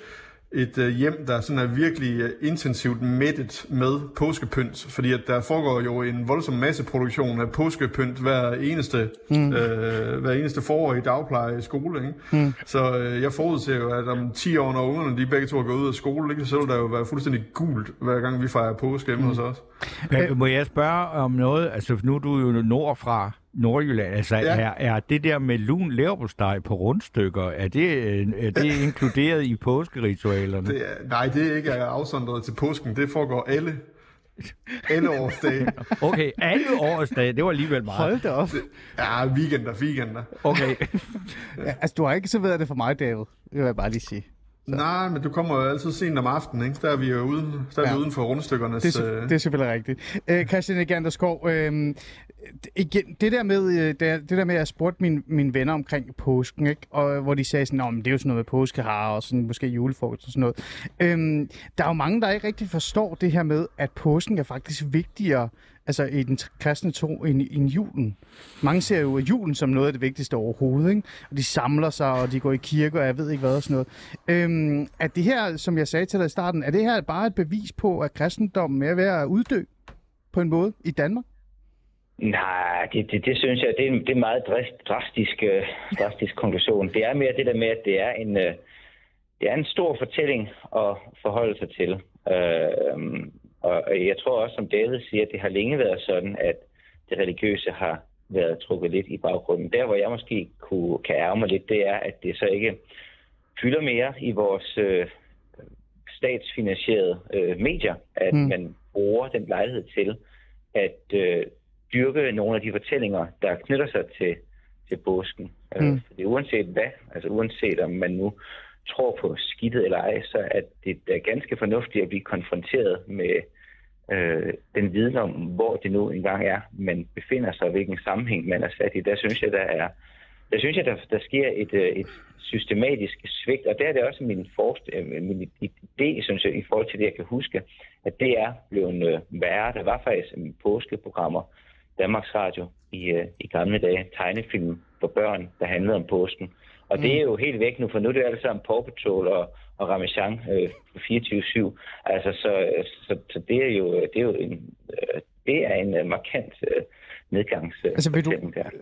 et øh, hjem, der sådan er virkelig øh, intensivt mættet med påskepynt, fordi at der foregår jo en voldsom masse produktion af påskepynt hver eneste, mm. øh, hver eneste forår i dagpleje i skole. Ikke? Mm. Så øh, jeg forudser jo, at om 10 år, når ungerne de begge to er gået ud af skole, ikke, så vil der jo være fuldstændig gult, hver gang vi fejrer påske hjemme mm. hos os. Må jeg spørge om noget? Altså nu er du jo nordfra. Nordjylland. Altså, ja. er, er det der med lun leverpostej på rundstykker, er det, er det [laughs] inkluderet i påskeritualerne? Det er, nej, det er ikke afsondret til påsken. Det foregår alle alle årsdage. [laughs] Okay, alle årsdage, det var alligevel meget. Hold da op. Ja, weekender, weekender. Okay. [laughs] ja, altså, du har ikke serveret det for mig, David. Det vil jeg bare lige sige. Så. Nej, men du kommer jo altid sent om aftenen, ikke? Der er vi jo uden, der er ja. vi uden for rundstykkernes... Det er, det er selvfølgelig rigtigt. Øh, Christian Egander Skov, øh, igen, det der med, øh, det, der med, at jeg spurgte mine, mine venner omkring påsken, ikke? Og, øh, hvor de sagde sådan, det er jo sådan noget med påskehare og sådan, måske julefrokost og sådan noget. Øhm, der er jo mange, der ikke rigtig forstår det her med, at påsken er faktisk vigtigere altså i den kristne tro end, end julen. Mange ser jo julen som noget af det vigtigste overhovedet, ikke? Og de samler sig, og de går i kirke, og jeg ved ikke hvad og sådan noget. Øhm, er det her, som jeg sagde til dig i starten, er det her bare et bevis på, at kristendommen er ved at uddø på en måde i Danmark? Nej, det, det, det synes jeg, det er en, det er en meget drastisk, øh, drastisk konklusion. Det er mere det der med, at det er en, øh, det er en stor fortælling at forholde sig til. Øh, og jeg tror også, som David siger, at det har længe været sådan, at det religiøse har været trukket lidt i baggrunden. Der, hvor jeg måske kunne, kan ærge mig lidt, det er, at det så ikke fylder mere i vores øh, statsfinansierede øh, medier, at mm. man bruger den lejlighed til at øh, dyrke nogle af de fortællinger, der knytter sig til, til påsken. Mm. Øh, fordi uanset hvad, altså uanset om man nu tror på skidtet eller ej, så er det er ganske fornuftigt at blive konfronteret med øh, den viden om, hvor det nu engang er, man befinder sig, og hvilken sammenhæng man er sat i. Der synes jeg, der er der synes jeg, der, der sker et, øh, et systematisk svigt, og der er det også min, forst, øh, min idé, synes jeg, i forhold til det, jeg kan huske, at det er blevet værre. Der var faktisk påskeprogrammer, Danmarks Radio, i, i gamle dage, tegnefilm for børn, der handlede om påsken. Og mm. det er jo helt væk nu, for nu er det alt sammen Paw Patrol og, og Ramachan øh, på 24-7. Altså, så, så, så det er jo, det er jo en, det er en markant øh, nedgangs... Altså, vil du,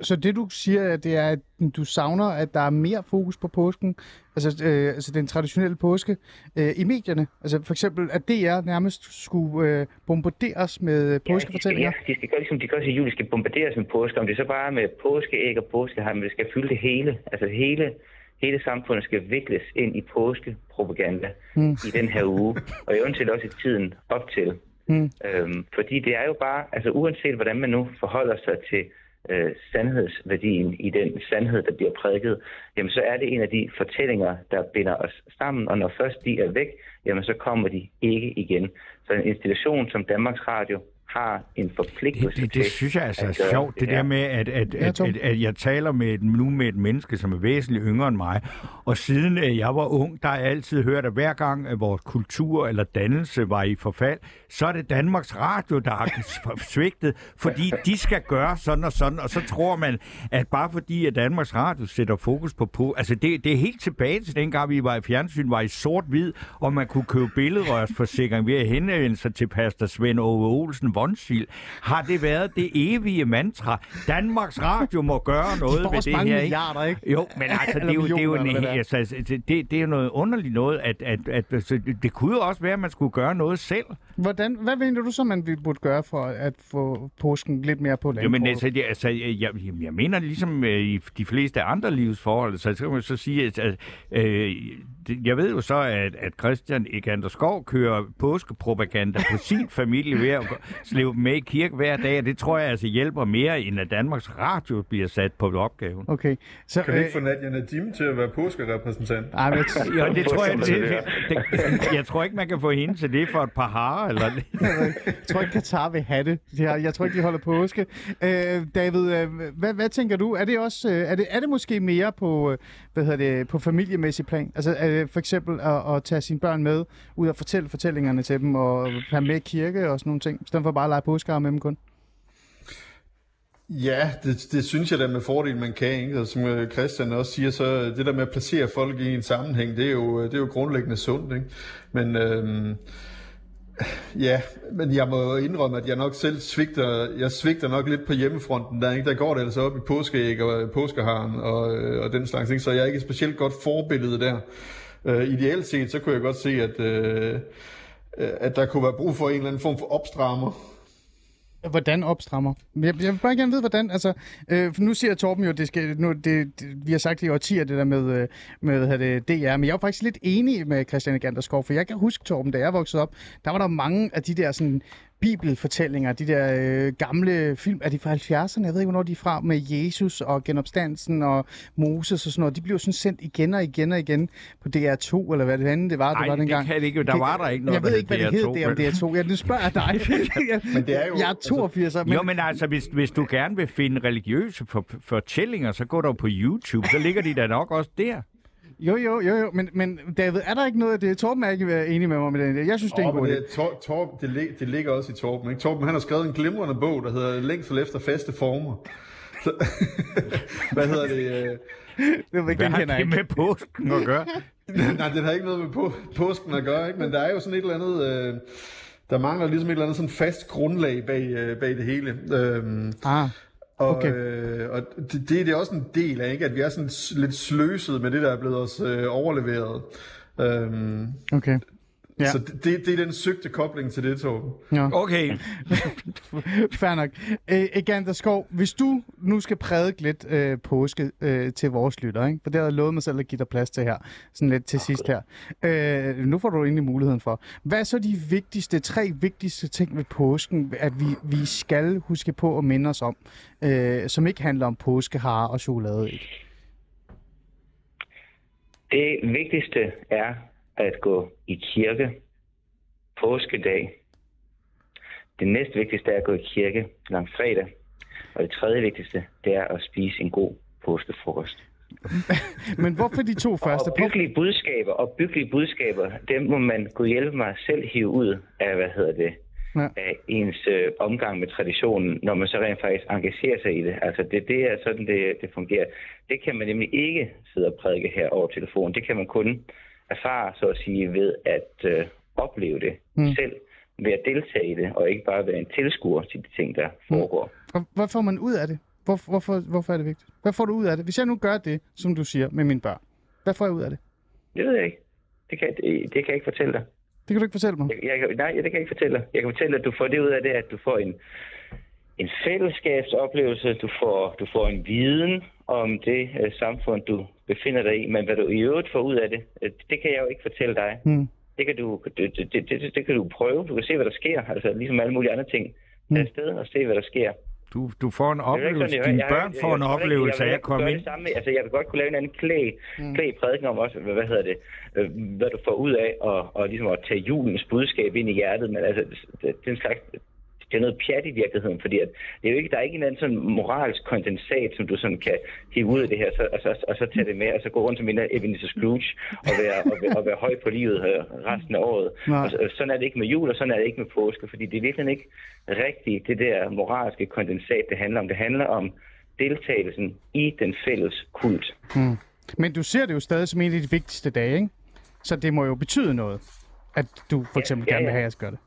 så det du siger, det er, at du savner, at der er mere fokus på påsken, altså, øh, altså den traditionelle påske, øh, i medierne? Altså for eksempel, at DR nærmest skulle øh, bombarderes med påskefortællinger? Ja, de skal, gøre ligesom de gør til jul, de skal bombarderes med påske. Om det så bare er med påskeæg og påskehej, men det skal fylde det hele. Altså hele hele samfundet skal vikles ind i påskepropaganda mm. i den her uge, og eventuelt også i tiden op til. Mm. Øhm, fordi det er jo bare, altså uanset hvordan man nu forholder sig til øh, sandhedsværdien i den sandhed, der bliver prædiket, jamen så er det en af de fortællinger, der binder os sammen, og når først de er væk, jamen så kommer de ikke igen. Så en institution som Danmarks Radio har en forpligtelse det, det, det synes jeg altså er sjovt, det, det der med, at, at, at, at, at jeg taler med et, nu med et menneske, som er væsentligt yngre end mig, og siden øh, jeg var ung, der har jeg altid hørt, at hver gang at vores kultur eller dannelse var i forfald, så er det Danmarks Radio, der har [laughs] svigtet, fordi de skal gøre sådan og sådan, og så tror man, at bare fordi at Danmarks Radio sætter fokus på, på altså det, det er helt tilbage til dengang, vi var i fjernsyn, var i sort-hvid, og man kunne købe billedrørsforsikring ved at henvende sig til pastor Svend Ove Olsen, Vonsil, har det været det evige mantra. Danmarks Radio må gøre noget ved det her. Milliarder, ikke? Jo, men altså, det er jo, det er jo, en, altså, det, det er noget underligt noget, at, at, at, at altså, det kunne jo også være, at man skulle gøre noget selv. Hvordan, hvad mener du så, man burde gøre for at få påsken lidt mere på landkortet? Jo, men altså, jeg, altså, jeg, jeg mener ligesom øh, i de fleste andre livsforhold, så skal man så sige, at, at øh, jeg ved jo så, at, at Christian Egander Skov kører påskepropaganda på [laughs] sin familie ved at slæve dem med i kirke hver dag, og det tror jeg altså hjælper mere, end at Danmarks Radio bliver sat på opgaven. Okay. Så, kan vi ikke øh, få Nadia Nadim til at være påskerepræsentant? Nej, men, jo, det tror jeg, det, det, det, jeg tror ikke, man kan få hende til det for et par harer. Eller [laughs] jeg tror ikke, Katar vil have det. Jeg tror ikke, de holder påske. Øh, David, øh, hvad, hvad tænker du? Er det, også, øh, er, det, er det måske mere på, hvad hedder det, på familiemæssig plan? Altså Øh, for eksempel at, at tage sine børn med ud og fortælle fortællingerne til dem, og have med i kirke og sådan nogle ting, i stedet for bare at lege påskar med dem kun? Ja, det, det synes jeg da med fordel, man kan. Ikke? Og som øh, Christian også siger, så det der med at placere folk i en sammenhæng, det er jo, øh, det er jo grundlæggende sundt. Ikke? Men øhm, ja, men jeg må indrømme, at jeg nok selv svigter, jeg svigter nok lidt på hjemmefronten. Der, ikke? der går det altså op i påskeæg og påskeharen og, og den slags. Ikke? Så jeg er ikke et specielt godt forbillede der. Øh, ideelt set, så kunne jeg godt se, at, øh, at der kunne være brug for en eller anden form for opstrammer. Hvordan opstrammer? Jeg, jeg vil bare gerne vide, hvordan. Altså, øh, for nu siger Torben jo, det skal, nu, det, det, vi har sagt det i årtier, det der med, øh, med hvad det, DR, men jeg er faktisk lidt enig med Christian Ganderskov, for jeg kan huske, Torben, da jeg voksede op, der var der mange af de der sådan, bibelfortællinger, de der øh, gamle film, er de fra 70'erne? Jeg ved ikke, hvornår de er fra, med Jesus og genopstandelsen og Moses og sådan noget. De blev sådan sendt igen og igen og igen på DR2, eller hvad det andet det var, Ej, det var dengang. det kan det ikke. Der var der ikke noget, Jeg ved ikke, hvad det hed der om DR2. Jeg, nu spørger [laughs] jeg dig. men det er jo, jeg er 82 altså, men... Jo, men altså, hvis, hvis du gerne vil finde religiøse for, fortællinger, så gå du på YouTube. Så ligger de da nok også der. Jo, jo, jo, jo. Men, men David, er der ikke noget af det? Torben er ikke enig med mig med det. Jeg synes, det er en god det, Tor, Tor, det, lig, det ligger også i Torben. Ikke? Torben han har skrevet en glimrende bog, der hedder Længsel efter faste former. Så, [laughs] hvad hedder det? Øh? det hvad har det med påsken at gøre? [laughs] Nej, det har ikke noget med på, påsken at gøre, ikke? men der er jo sådan et eller andet... Øh, der mangler ligesom et eller andet sådan fast grundlag bag, øh, bag det hele. Øhm, ah. Og, okay. øh, og det, det, det er også en del af, ikke? at vi er sådan lidt sløset med det, der er blevet os øh, overleveret. Øhm, okay. Ja. Så det, det, er den søgte kobling til det, Torben. Okay. [laughs] Fair nok. Øh, Egander Skov, hvis du nu skal prædike lidt øh, påske øh, til vores lytter, ikke? for det har jeg lovet mig selv at give dig plads til her, sådan lidt til sidst her. Øh, nu får du egentlig muligheden for. Hvad er så de vigtigste, tre vigtigste ting ved påsken, at vi, vi skal huske på at minde os om, øh, som ikke handler om påskehare og chokolade? Ikke? Det vigtigste er at gå i kirke påskedag. Det næste vigtigste er at gå i kirke langfredag. Og det tredje vigtigste, det er at spise en god påskefrokost. [laughs] Men hvorfor de to første? Og byggelige budskaber, og byggelige budskaber, dem må man kunne hjælpe mig selv hive ud af, hvad hedder det, Ja. af ens øh, omgang med traditionen, når man så rent faktisk engagerer sig i det. Altså det, det er sådan, det, det fungerer. Det kan man nemlig ikke sidde og prædike her over telefon. Det kan man kun erfare, så at sige, ved at øh, opleve det Mm. mm. selv, ved at deltage i det, og ikke bare være en tilskuer til de ting, der foregår. Og hvad får man ud af det? Hvor, hvorfor, hvorfor er det vigtigt? Hvad får du ud af det? Hvis jeg nu gør det, som du siger, med mine børn, hvad får jeg ud af det? Det ved jeg ikke. Det kan, det, det kan jeg ikke fortælle dig. Det kan du ikke fortælle mig. Jeg, jeg, nej, det kan jeg ikke fortælle dig. Jeg kan fortælle dig, at du får det ud af det, at du får en, en fællesskabsoplevelse, du får, du får en viden om det uh, samfund, du befinder dig i, men hvad du i øvrigt får ud af det, øh, det kan jeg jo ikke fortælle dig. Hmm. Det kan du, det, det, det, det, kan du prøve. Du kan se, hvad der sker. Altså ligesom alle mulige andre ting. Tag afsted og se, hvad der sker. Du, du får en oplevelse. sådan, Dine børn får en oplevelse af jeg- at komme jeg, ind. Det samme. Altså, jeg vil godt kunne lave en anden klæ, klæ prædiken om også, hvad, hvad hedder det, øh, hvad du får ud af, og, og ligesom at tage julens budskab ind i hjertet, men altså, det, det er en slags, det er noget pjat i virkeligheden, fordi at det er jo ikke, der er ikke en anden sådan moralsk kondensat, som du sådan kan hive ud af det her, så, og, så, og så tage det med, og så gå rundt som en Ebenezer Scrooge, og være, og, være, og være høj på livet øh, resten af året. Nej. Og, så- sådan er det ikke med jul, og sådan er det ikke med påske, fordi det er virkelig ikke rigtigt det der moralske kondensat, det handler om. Det handler om deltagelsen i den fælles kult. Men du ser det jo stadig som en af de vigtigste dage, ikke? Så det må jo betyde noget, at du for eksempel ja, gerne vil ja. have, at jeg skal gøre det.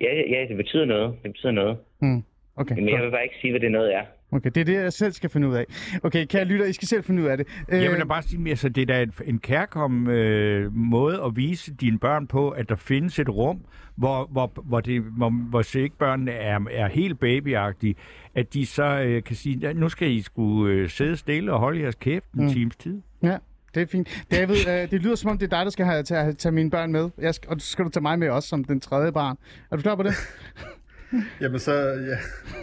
Ja, ja, ja, det betyder noget. Det betyder noget. Hmm. Okay, Men jeg vil bare ikke sige, hvad det noget er. okay, det er det, jeg selv skal finde ud af. Okay, kære lytter, I skal selv finde ud af det. Øh, Jeg vil da bare sige, at altså, det er da en, kærkom øh, måde at vise dine børn på, at der findes et rum, hvor, hvor, hvor, det, hvor, hvor så ikke børnene er, er helt babyagtige, at de så øh, kan sige, "Ja, nu skal I skulle øh, sidde stille og holde jeres kæft en mm. times tid. Ja, det er fint. David, øh, det lyder som om, det er dig, der skal have, tage, tage mine børn med. Jeg skal, og så skal du tage mig med også som den tredje barn. Er du klar på det? [laughs] Jamen så, ja.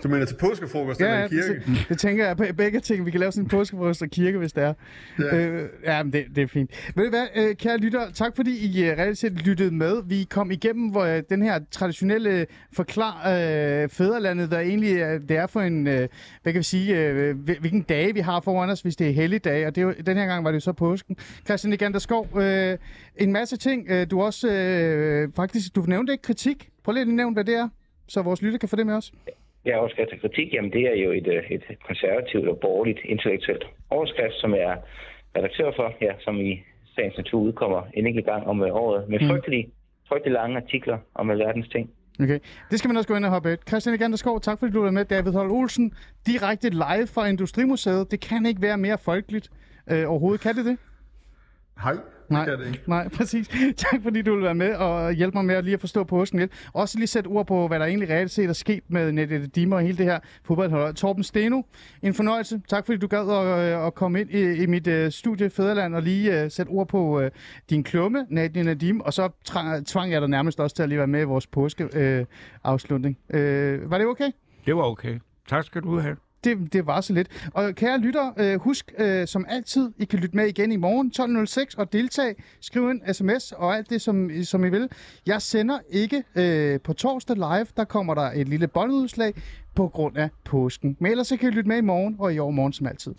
Du mener til påskefrokost eller ja, i kirke? det, det tænker jeg på begge ting. Vi kan lave sådan en påskefrokost og kirke, hvis det er. Ja, øh, ja men det, det er fint. Ved du hvad, øh, kære lytter, tak fordi I uh, reelt set lyttede med. Vi kom igennem hvor, øh, den her traditionelle forklar øh, fædrelandet, der egentlig det er for en, øh, hvad kan vi sige, øh, hvil- hvilken dage vi har foran os, hvis det er helligdag. Og det jo, den her gang var det jo så påsken. Christian Egander Skov, øh, en masse ting. Øh, du også øh, faktisk, du nævnte ikke kritik. Prøv lige at nævne, hvad det er, så vores lytter kan få det med os. Jeg overskrift til kritik, jamen det er jo et, øh, et konservativt og borgerligt intellektuelt overskrift, som jeg er redaktør for, ja, som i sagens natur udkommer en enkelt gang om øh, året, med frygtelig, frygtelig lange artikler om alverdens ting. Okay. Det skal man også gå ind og hoppe af. Christian Egander Skov, tak fordi du var med. David Holm Olsen, direkte live fra Industrimuseet. Det kan ikke være mere folkeligt øh, overhovedet. Kan det det? Hej, det kan det ikke. nej, [laughs] præcis. Tak fordi du vil være med og hjælpe mig med at lige at forstå påsken lidt. Også lige sætte ord på, hvad der egentlig reelt set er sket med Nette Dimmer og hele det her fodboldhold. Torben Steno, en fornøjelse. Tak fordi du gad at, øh, at komme ind i, i mit uh, studie Fæderland og lige uh, sætte ord på uh, din klumme, Nadia Nadim, og så tvang jeg dig nærmest også til at lige være med i vores påske uh, afslutning. Uh, var det okay? Det var okay. Tak skal du have. Det, det var så lidt. Og kære lytter, øh, husk øh, som altid, I kan lytte med igen i morgen 12.06 og deltage. Skriv en sms og alt det, som, som I vil. Jeg sender ikke øh, på torsdag live. Der kommer der et lille båndudslag på grund af påsken. Men ellers så kan I lytte med i morgen og i overmorgen som altid.